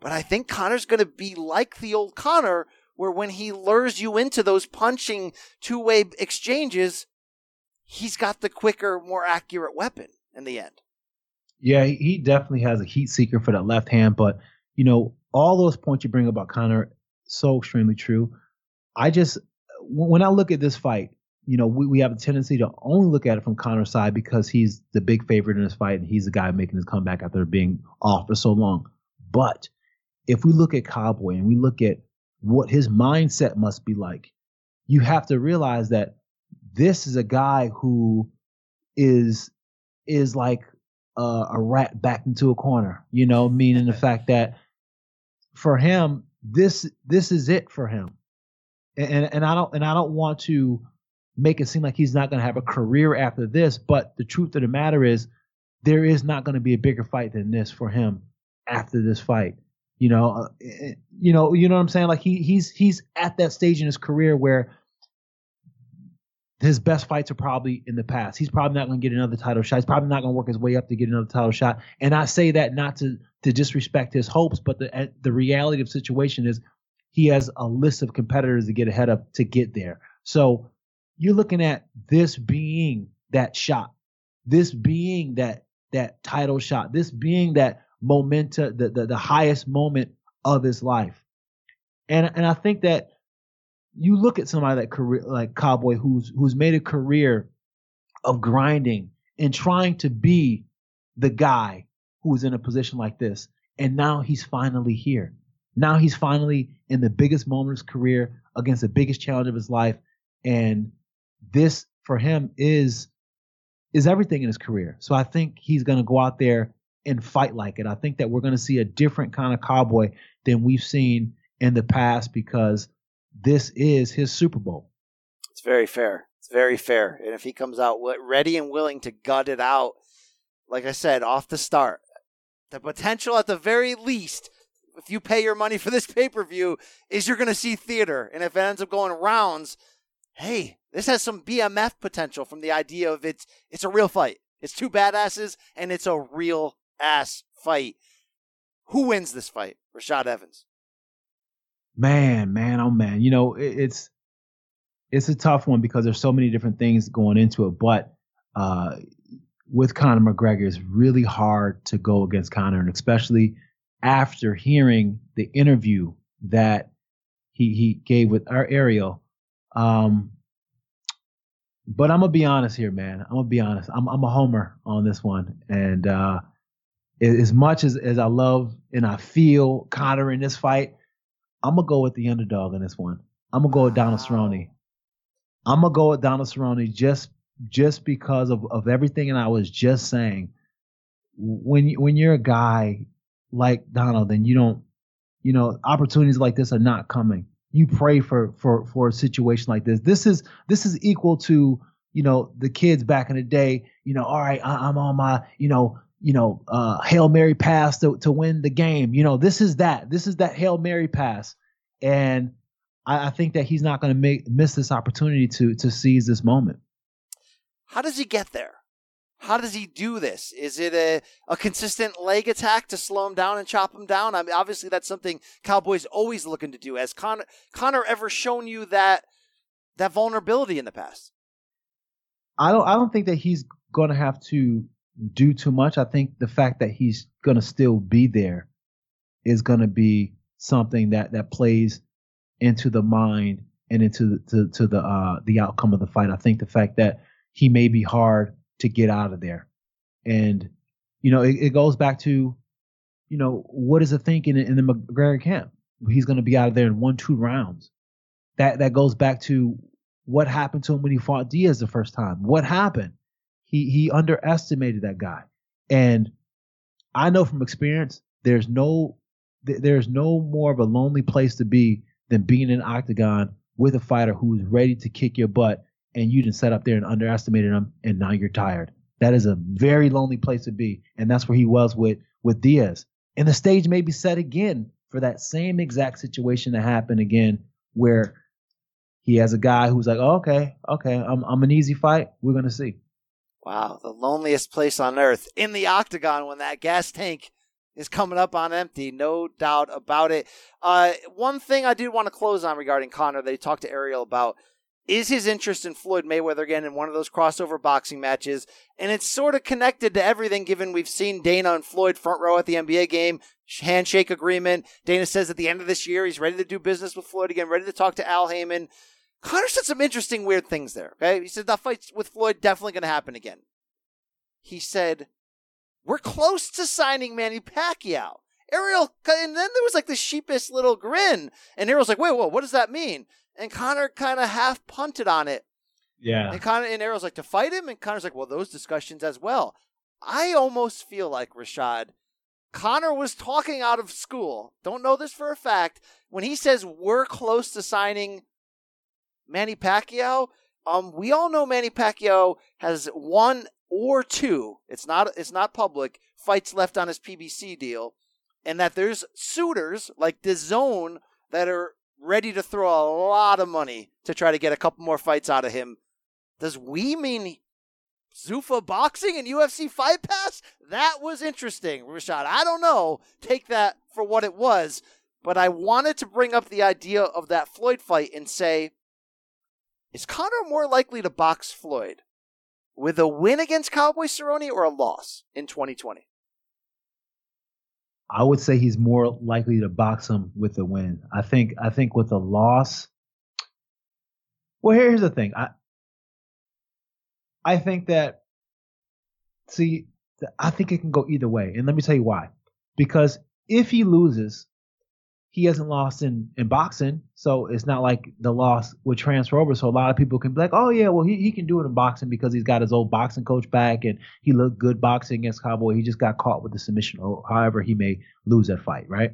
But I think Conor's going to be like the old Conor, where when he lures you into those punching two way exchanges, he's got the quicker, more accurate weapon in the end. Yeah, he definitely has a heat seeker for that left hand, but you know, all those points you bring about Conor, so extremely true. I just when I look at this fight, you know, we, we have a tendency to only look at it from Conor's side because he's the big favorite in this fight and he's the guy making his comeback after being off for so long. But if we look at Cowboy and we look at what his mindset must be like, you have to realize that this is a guy who is is like uh, a rat backed into a corner, you know, meaning the [laughs] fact that for him, this this is it for him. And and I don't and I don't want to make it seem like he's not going to have a career after this, but the truth of the matter is there is not going to be a bigger fight than this for him after this fight. You know, uh, eh, eh, you know, you know what I'm saying? Like he he's he's at that stage in his career where his best fights are probably in the past. He's probably not going to get another title shot. He's probably not going to work his way up to get another title shot. And I say that not to to disrespect his hopes, but the the reality of the situation is he has a list of competitors to get ahead of to get there. So you're looking at this being that shot, this being that that title shot, this being that momentum, the, the the highest moment of his life. And and I think that you look at somebody like career like Cowboy who's who's made a career of grinding and trying to be the guy who is in a position like this. And now he's finally here. Now he's finally in the biggest moment of his career against the biggest challenge of his life. And this for him is is everything in his career. So I think he's going to go out there and fight like it. I think that we're going to see a different kind of cowboy than we've seen in the past because this is his Super Bowl. It's very fair. It's very fair. And if he comes out ready and willing to gut it out, like I said, off the start, the potential at the very least, if you pay your money for this pay per view, is you're going to see theater. And if it ends up going rounds, hey, this has some BMF potential from the idea of it's it's a real fight. It's two badasses and it's a real ass fight. Who wins this fight? Rashad Evans man, man, oh man, you know, it, it's it's a tough one because there's so many different things going into it. But uh, with Conor McGregor, it's really hard to go against Conor, and especially after hearing the interview that he he gave with our Ariel. Um, but I'm gonna be honest here, man. I'm gonna be honest. I'm I'm a homer on this one, and uh, as much as as I love and I feel Conor in this fight, I'm gonna go with the underdog in this one. I'm gonna go with Donald Cerrone. I'm gonna go with Donald Cerrone just just because of, of everything and I was just saying. When you, when you're a guy like Donald, then you don't, you know, opportunities like this are not coming. You pray for for for a situation like this. This is this is equal to you know the kids back in the day. You know, all right, I, I'm on my you know you know, uh, Hail Mary pass to, to win the game. You know, this is that. This is that Hail Mary pass. And I, I think that he's not going to make miss this opportunity to to seize this moment. How does he get there? How does he do this? Is it a, a consistent leg attack to slow him down and chop him down? I mean, obviously that's something Cowboys always looking to do. Has Connor, Conor ever shown you that that vulnerability in the past? I don't. I don't think that he's going to have to do too much. I think the fact that he's going to still be there is going to be something that that plays into the mind and into the, to, to the uh, the outcome of the fight. I think the fact that he may be hard to get out of there, and you know, it, it goes back to, you know, what is the thinking in, in the McGregor camp? He's going to be out of there in one two rounds. That that goes back to what happened to him when he fought Diaz the first time. What happened? He he underestimated that guy, and I know from experience, there's no there's no more of a lonely place to be than being in an octagon with a fighter who's ready to kick your butt and you didn't set up there and underestimated him and now you're tired. That is a very lonely place to be. And that's where he was with with Diaz. And the stage may be set again for that same exact situation to happen again where he has a guy who's like, oh, okay, okay, I'm I'm an easy fight. We're gonna see. Wow, the loneliest place on earth in the octagon when that gas tank is coming up on empty, no doubt about it. Uh, one thing I did want to close on regarding Conor that he talked to Ariel about is his interest in Floyd Mayweather again in one of those crossover boxing matches. And it's sort of connected to everything given we've seen Dana and Floyd front row at the NBA game, handshake agreement. Dana says at the end of this year he's ready to do business with Floyd again, ready to talk to Al Haymon. Conor said some interesting weird things there. Okay. He said that fight with Floyd definitely going to happen again. He said we're close to signing Manny Pacquiao. Ariel, and then there was like the sheepish little grin, and Ariel's like, "Wait, whoa, what does that mean?" And Conor kind of half punted on it. Yeah. And Conor and Ariel's like to fight him, and Conor's like, "Well, those discussions as well." I almost feel like Rashad. Conor was talking out of school. Don't know this for a fact. When he says we're close to signing Manny Pacquiao, um, we all know Manny Pacquiao has one or two, it's not it's not public, fights left on his PBC deal, and that there's suitors like DAZN that are ready to throw a lot of money to try to get a couple more fights out of him. Does we mean Zuffa Boxing and UFC Fight Pass? That was interesting, Rashad. I don't know. Take that for what it was. But I wanted to bring up the idea of that Floyd fight and say, is Conor more likely to box Floyd with a win against Cowboy Cerrone or a loss in 2020? I would say he's more likely to box him with a win. I think I think with a loss. Well, here's the thing. I I think that see I think it can go either way. And let me tell you why. Because if he loses, he hasn't lost in, in boxing, so it's not like the loss would transfer over. So a lot of people can be like, oh yeah, well he, he can do it in boxing because he's got his old boxing coach back and he looked good boxing against Cowboy. He just got caught with the submission, or however he may lose that fight, right?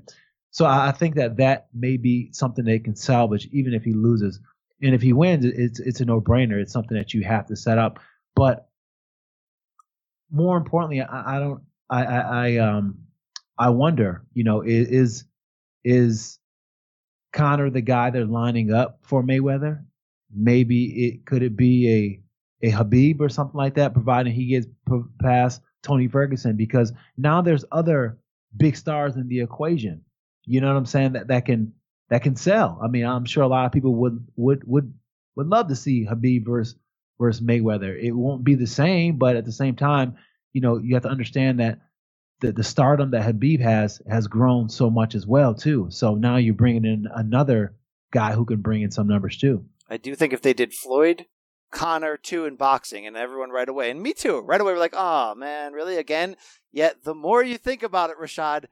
So I, I think that that may be something they can salvage even if he loses. And if he wins, it's it's a no brainer. It's something that you have to set up. But more importantly, I, I don't. I, I, I um I wonder, you know, is, is is Conor the guy they're lining up for Mayweather? Maybe it could it be a a Khabib or something like that, providing he gets past Tony Ferguson, because now there's other big stars in the equation. You know what I'm saying? That that can that can sell. I mean, I'm sure a lot of people would would would would love to see Khabib versus versus Mayweather. It won't be the same, but at the same time, you know, you have to understand that the, the stardom that Khabib has has grown so much as well too. So now you're bringing in another guy who can bring in some numbers too. I do think if they did Floyd, Conor too in boxing, and everyone right away, and me too, right away we're like, oh man, really again? Yet the more you think about it, Rashad,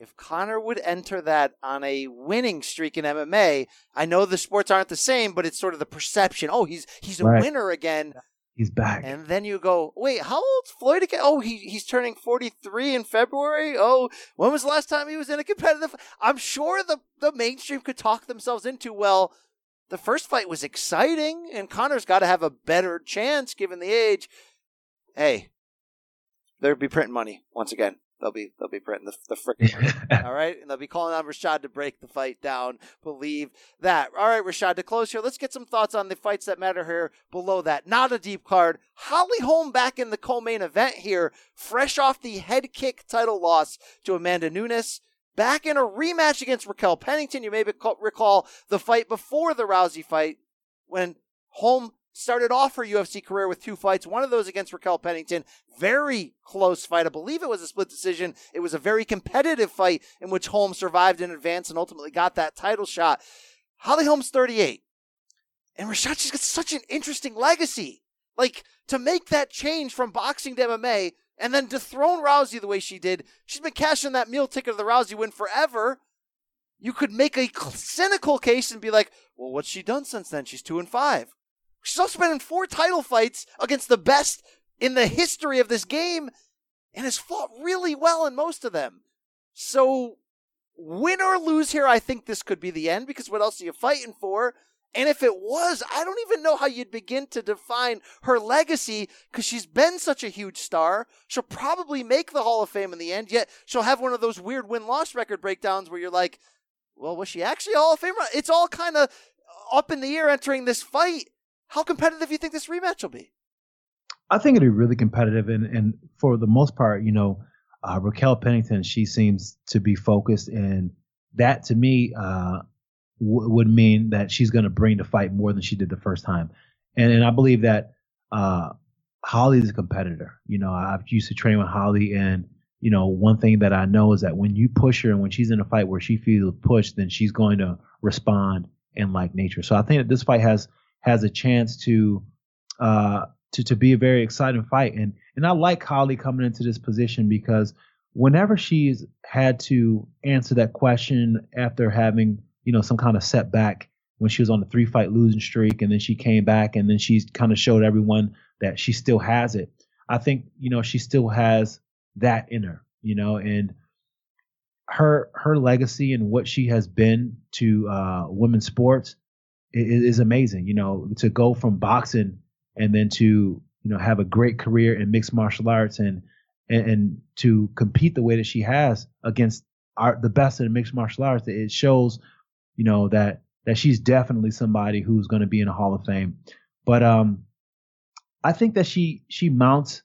if Conor would enter that on a winning streak in MMA, I know the sports aren't the same, but it's sort of the perception. Oh, he's he's a right. winner again. He's back. And then you go, wait, how old's Floyd again? Oh, he, he's turning 43 in February. Oh, when was the last time he was in a competitive? I'm sure the, the mainstream could talk themselves into, well, the first fight was exciting, and Conor's got to have a better chance given the age. Hey, they'd be printing money once again. They'll be they'll be printing the, the freaking [laughs] all right, and they'll be calling on Rashad to break the fight down. Believe that. All right, Rashad, to close here, let's get some thoughts on the fights that matter here below that. Not a deep card. Holly Holm back in the co-main event here, fresh off the head kick title loss to Amanda Nunes. Back in a rematch against Raquel Pennington. You may recall the fight before the Rousey fight when Holm started off her UFC career with two fights, one of those against Raquel Pennington. Very close fight. I believe it was a split decision. It was a very competitive fight in which Holmes survived in advance and ultimately got that title shot. Holly Holm's 38. And Rashad, she's got such an interesting legacy. Like, to make that change from boxing to MMA and then dethrone Rousey the way she did, she's been cashing that meal ticket of the Rousey win forever. You could make a cynical case and be like, well, what's she done since then? She's two and five. She's also been in four title fights against the best in the history of this game and has fought really well in most of them. So, win or lose here, I think this could be the end because what else are you fighting for? And if it was, I don't even know how you'd begin to define her legacy because she's been such a huge star. She'll probably make the Hall of Fame in the end, yet she'll have one of those weird win loss record breakdowns where you're like, well, was she actually a Hall of Famer? It's all kind of up in the air entering this fight. How competitive do you think this rematch will be? I think it'll be really competitive, and and for the most part, you know, uh, Raquel Pennington, she seems to be focused, and that to me uh, w- would mean that she's going to bring the fight more than she did the first time, and and I believe that uh, Holly is a competitor. You know, I've used to train with Holly, and you know, one thing that I know is that when you push her and when she's in a fight where she feels pushed, then she's going to respond in like nature. So I think that this fight has has a chance to uh, to to be a very exciting fight. And and I like Holly coming into this position because whenever she's had to answer that question after having you know some kind of setback when she was on the three fight losing streak and then she came back and then she's kind of showed everyone that she still has it. I think you know she still has that in her, you know, and her her legacy and what she has been to uh, women's sports is, is amazing. You know, to go from boxing and then to you know have a great career in mixed martial arts and and, and to compete the way that she has against our, the best in mixed martial arts, it shows you know that that she's definitely somebody who's going to be in a Hall of Fame. But um, I think that she she mounts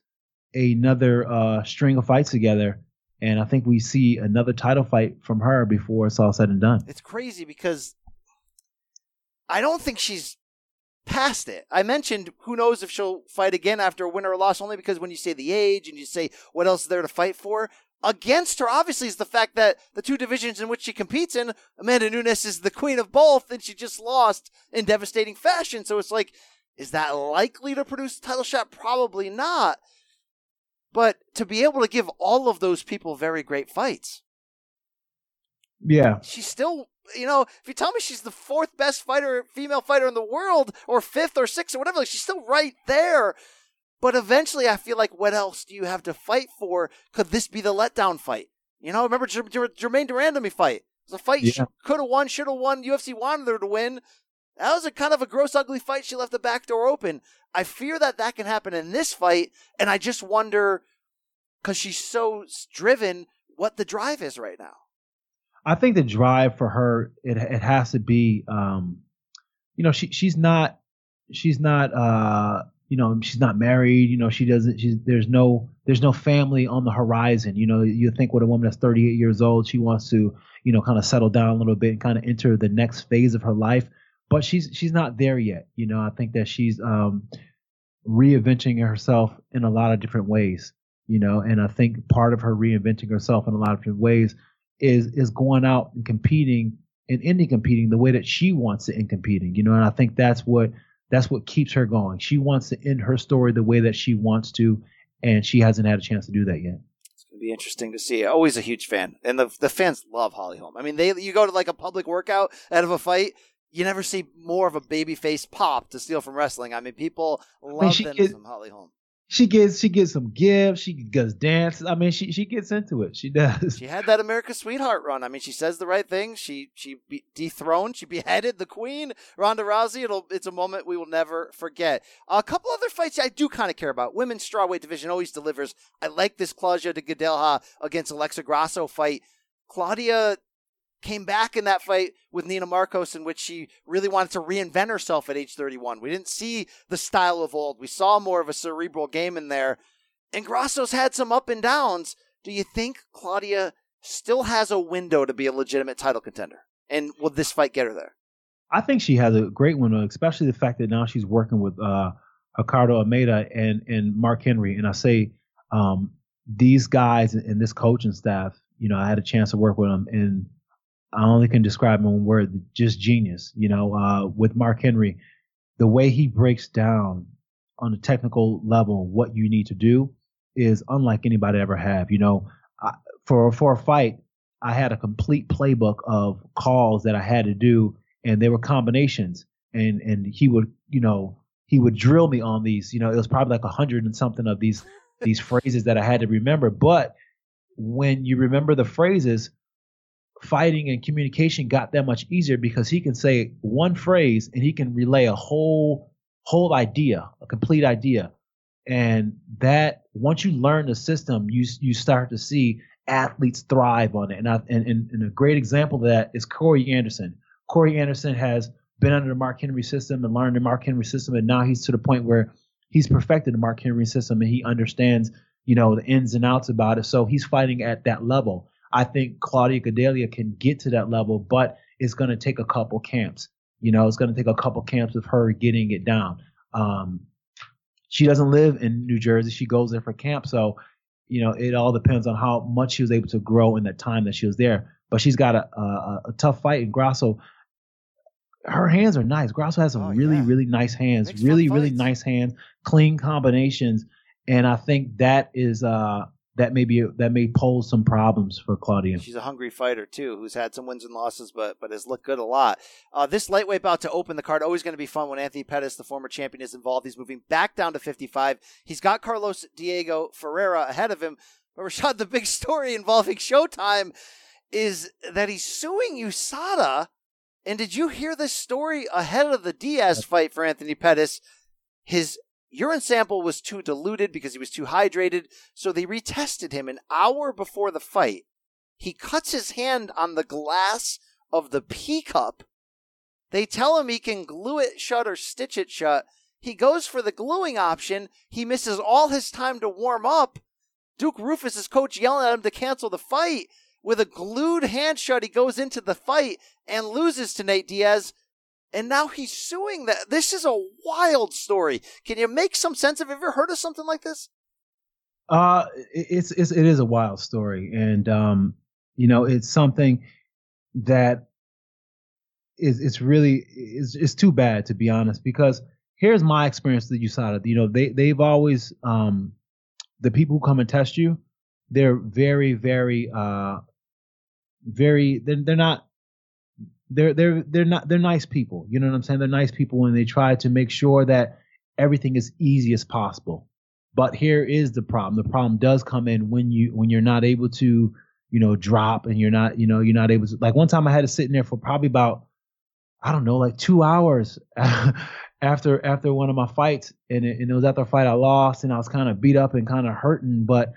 another uh, string of fights together, and I think we see another title fight from her before it's all said and done. It's crazy because I don't think she's past it. I mentioned who knows if she'll fight again after a win or a loss, only because when you say the age and you say what else is there to fight for, against her obviously is the fact that the two divisions in which she competes in, Amanda Nunes is the queen of both, and she just lost in devastating fashion. So it's like, is that likely to produce a title shot? Probably not. But to be able to give all of those people very great fights. Yeah. She's still you know, if you tell me she's the fourth best fighter, female fighter in the world, or fifth or sixth or whatever, like she's still right there. But eventually, I feel like what else do you have to fight for? Could this be the letdown fight? You know, remember J- J- Germaine de Randamie fight? It was a fight yeah. she could have won, should have won. UFC wanted her to win. That was a kind of a gross, ugly fight. She left the back door open. I fear that that can happen in this fight, and I just wonder because she's so driven, what the drive is right now. I think the drive for her it it has to be um you know she she's not she's not uh you know she's not married you know she doesn't she's there's no there's no family on the horizon. You know you think with a woman that's 38 years old she wants to you know kind of settle down a little bit and kind of enter the next phase of her life but she's she's not there yet. You know I think that she's um reinventing herself in a lot of different ways you know and I think part of her reinventing herself in a lot of different ways is is going out and competing and ending competing the way that she wants to end competing. You know, and I think that's what that's what keeps her going. She wants to end her story the way that she wants to, and she hasn't had a chance to do that yet. It's gonna be interesting to see. Always a huge fan, and the the fans love Holly Holm. I mean, they you go to like a public workout out of a fight. You never see more of a baby face pop to steal from wrestling. I mean, people love I mean, them from Holly Holm she gets she gets some gifts. She does dances. I mean, she she gets into it. She does. She had that America's Sweetheart run. I mean, she says the right thing. She she be dethroned. She beheaded the Queen, Ronda Rousey. It'll it's a moment we will never forget. A couple other fights I do kind of care about. Women's strawweight division always delivers. I like this Claudia de Gadelha against Alexa Grasso fight. Claudia came back in that fight with Nina Markos, in which she really wanted to reinvent herself at age 31. We didn't see the style of old. We saw more of a cerebral game in there. And Grasso's had some up and downs. Do you think Claudia still has a window to be a legitimate title contender? And will this fight get her there? I think she has a great window, especially the fact that now she's working with uh, Ricardo Almeida and, and Mark Henry. And I say um, these guys and this coaching staff, you know, I had a chance to work with them, and I only can describe in one word, just genius. You know, uh, with Mark Henry, the way he breaks down on a technical level what you need to do is unlike anybody ever have. You know, I, for for a fight, I had a complete playbook of calls that I had to do, and they were combinations. And and he would, you know, he would drill me on these. You know, it was probably like a hundred and something of these these phrases that I had to remember. But when you remember the phrases, fighting and communication got that much easier because he can say one phrase and he can relay a whole whole idea, a complete idea. And that once you learn the system, you you start to see athletes thrive on it. And, I, and, and, and a great example of that is Corey Anderson. Corey Anderson has been under the Mark Henry system and learned the Mark Henry system, and now he's to the point where he's perfected the Mark Henry system and he understands, you know, the ins and outs about it. So he's fighting at that level. I think Claudia Gadelha can get to that level, but it's going to take a couple camps. You know, it's going to take a couple camps of her getting it down. Um, she doesn't live in New Jersey. She goes there for camp. So, you know, it all depends on how much she was able to grow in that time that she was there. But she's got a, a, a tough fight. And Grasso, her hands are nice. Grasso has some oh, really, yeah. really nice hands. really, really nice hands. Clean combinations. And I think that is uh, that may be that may pose some problems for Claudia. She's a hungry fighter too, who's had some wins and losses, but but has looked good a lot. Uh, this lightweight bout to open the card always going to be fun when Anthony Pettis, the former champion, is involved. He's moving back down to 55. He's got Carlos Diego Ferreira ahead of him. But Rashad, the big story involving Showtime is that he's suing USADA. And did you hear this story ahead of the Diaz fight for Anthony Pettis? His urine sample was too diluted because he was too hydrated, so they retested him an hour before the fight. He cuts his hand on the glass of the pee cup. They tell him he can glue it shut or stitch it shut. He goes for the gluing option. He misses all his time to warm up. Duke Roufus, his coach, yelling at him to cancel the fight. With a glued hand shut, he goes into the fight and loses to Nate Diaz and now he's suing that. This is a wild story. Can you make some sense? Have you ever heard of something like this? Uh, it's, it's it is a wild story, and um, you know, it's something that is it's really it's, it's too bad to be honest because here's my experience saw it. You know, they they've always um the people who come and test you, they're very very uh very they're, they're not they're they're they're not they're nice people. You know what I'm saying? They're nice people when they try to make sure that everything is easy as possible. But here is the problem. The problem does come in when you when you're not able to, you know, drop and you're not, you know, you're not able to like one time I had to sit in there for probably about I don't know, like two hours [laughs] after after one of my fights and it, and it was after a fight I lost and I was kind of beat up and kind of hurting, but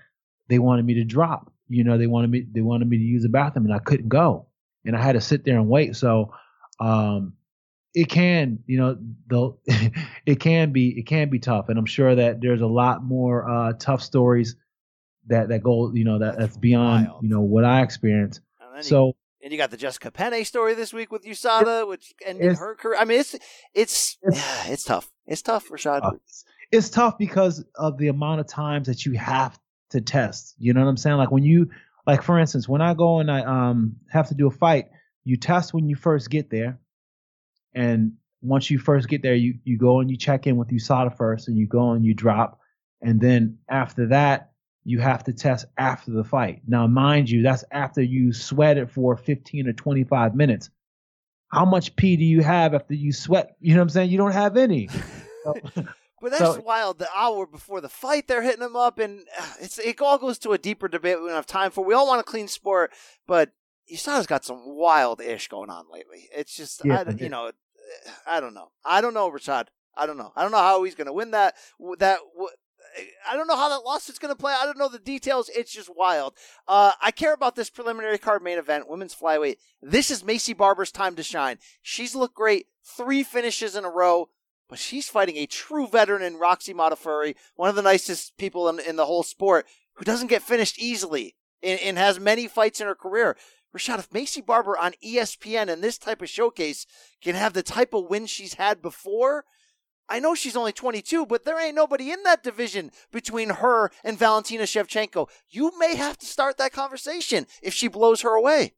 they wanted me to drop. You know, they wanted me they wanted me to use the bathroom and I couldn't go and I had to sit there and wait. So um, it can, you know, the [laughs] it can be it can be tough, and I'm sure that there's a lot more uh, tough stories that that go, you know, that that's beyond Wild. you know what I experienced. So. You, and you got the Jessica Penne story this week with USADA, which ended her career. I mean, it's it's it's, it's tough. It's tough, Rashad. Uh, it's tough because of the amount of times that you have to test. You know what I'm saying? Like when you like for instance, when I go and I um have to do a fight, you test when you first get there, and once you first get there, you you go and you check in with USADA first, and you go and you drop, and then after that, you have to test after the fight. Now, mind you, that's after you sweat it for 15 or 25 minutes. How much pee do you have after you sweat? You know what I'm saying? You don't have any. [laughs] But that's so, wild. The hour before the fight, they're hitting him up, and uh, it's it all goes to a deeper debate we don't have time for. We all want a clean sport, but USADA's got some wild ish going on lately. It's just, yeah, I, you know, I don't know. I don't know, Rashad. I don't know. I don't know how he's going to win that. That I don't know how that lawsuit's going to play. I don't know the details. It's just wild. Uh, I care about this preliminary card main event, women's flyweight. This is Maycee Barber's time to shine. She's looked great. Three finishes in a row but she's fighting a true veteran in Roxy Modafferi, one of the nicest people in, in the whole sport, who doesn't get finished easily and, and has many fights in her career. Rashad, if Maycee Barber on ESPN and this type of showcase can have the type of win she's had before, I know she's only 22, but there ain't nobody in that division between her and Valentina Shevchenko. You may have to start that conversation if she blows her away.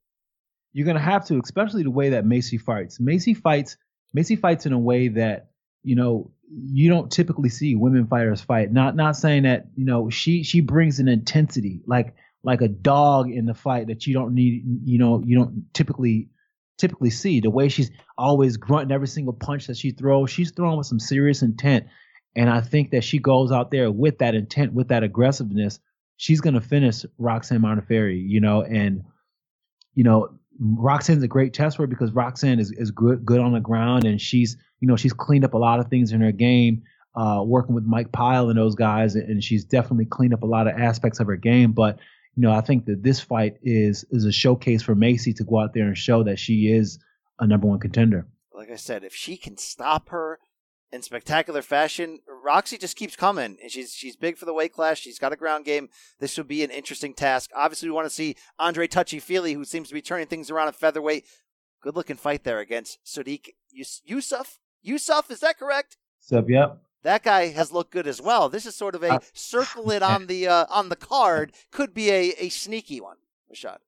you're gonna have to, especially the way that Maycee fights. Maycee fights. Maycee fights in a way that you know you don't typically see women fighters fight. Not not saying that you know she she brings an intensity like like a dog in the fight that you don't need you know you don't typically typically see. The way she's always grunting every single punch that she throws, she's throwing with some serious intent. And I think that she goes out there with that intent, with that aggressiveness. She's gonna finish Roxanne Modafferi, you know, and you know Roxanne's a great test for her because Roxanne is, is good good on the ground and she's you know she's cleaned up a lot of things in her game, uh, working with Mike Pyle and those guys, and she's definitely cleaned up a lot of aspects of her game. But you know I think that this fight is is a showcase for Maycee to go out there and show that she is a number one contender. Like I said, if she can stop her in spectacular fashion. Roxy just keeps coming, and she's she's big for the weight class. She's got a ground game. This would be an interesting task. Obviously, we want to see Andre Touchy Fili, who seems to be turning things around at featherweight. Good looking fight there against Sodiq Yusuff. Yusuff, is that correct? Sup, yep. That guy has looked good as well. This is sort of a uh, circle it [laughs] on the uh, on the card. Could be a, a sneaky one, Rashad.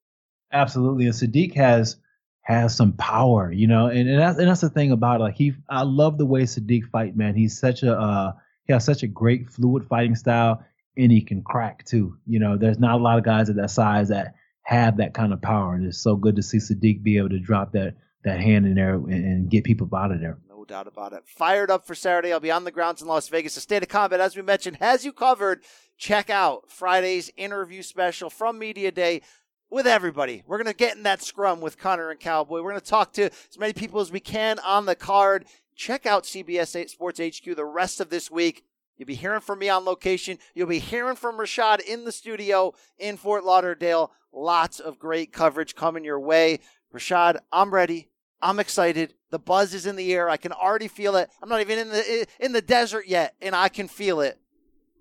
Absolutely, and Sodiq has has some power, you know, and, and that's and that's the thing about it. Like he, I love the way Sodiq fight, man. He's such a uh, he has such a great fluid fighting style, and he can crack too. You know, there's not a lot of guys at that size that have that kind of power, and it's so good to see Sodiq be able to drop that that hand in there and, and get people out of there. Doubt about it. Fired up for Saturday. I'll be on the grounds in Las Vegas. The State of Combat, as we mentioned, has you covered. Check out Friday's interview special from Media Day with everybody. We're going to get in that scrum with Conor and Cowboy. We're going to talk to as many people as we can on the card. Check out CBS Sports HQ the rest of this week. You'll be hearing from me on location. You'll be hearing from Rashad in the studio in Fort Lauderdale. Lots of great coverage coming your way. Rashad, I'm ready. I'm excited. The buzz is in the air. I can already feel it. I'm not even in the in the desert yet, and I can feel it.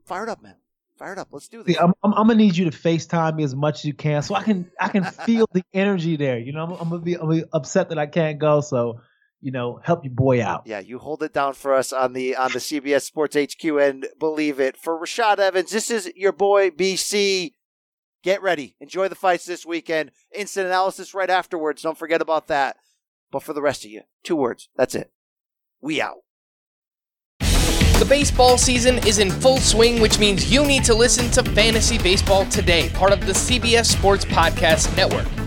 Fired up, man fired up. Let's do this. I'm, I'm, I'm, gonna need you to FaceTime me as much as you can, so I can I can feel the [laughs] energy there. You know, I'm, I'm, gonna be, I'm gonna be upset that I can't go, so you know, help your boy out. Yeah, you hold it down for us on the on the CBS Sports HQ, and believe it. For Rashad Evans, this is your boy BC. Get ready, enjoy the fights this weekend. Instant analysis right afterwards. Don't forget about that. But for the rest of you, two words. That's it. We out. The baseball season is in full swing, which means you need to listen to Fantasy Baseball Today, part of the CBS Sports Podcast Network.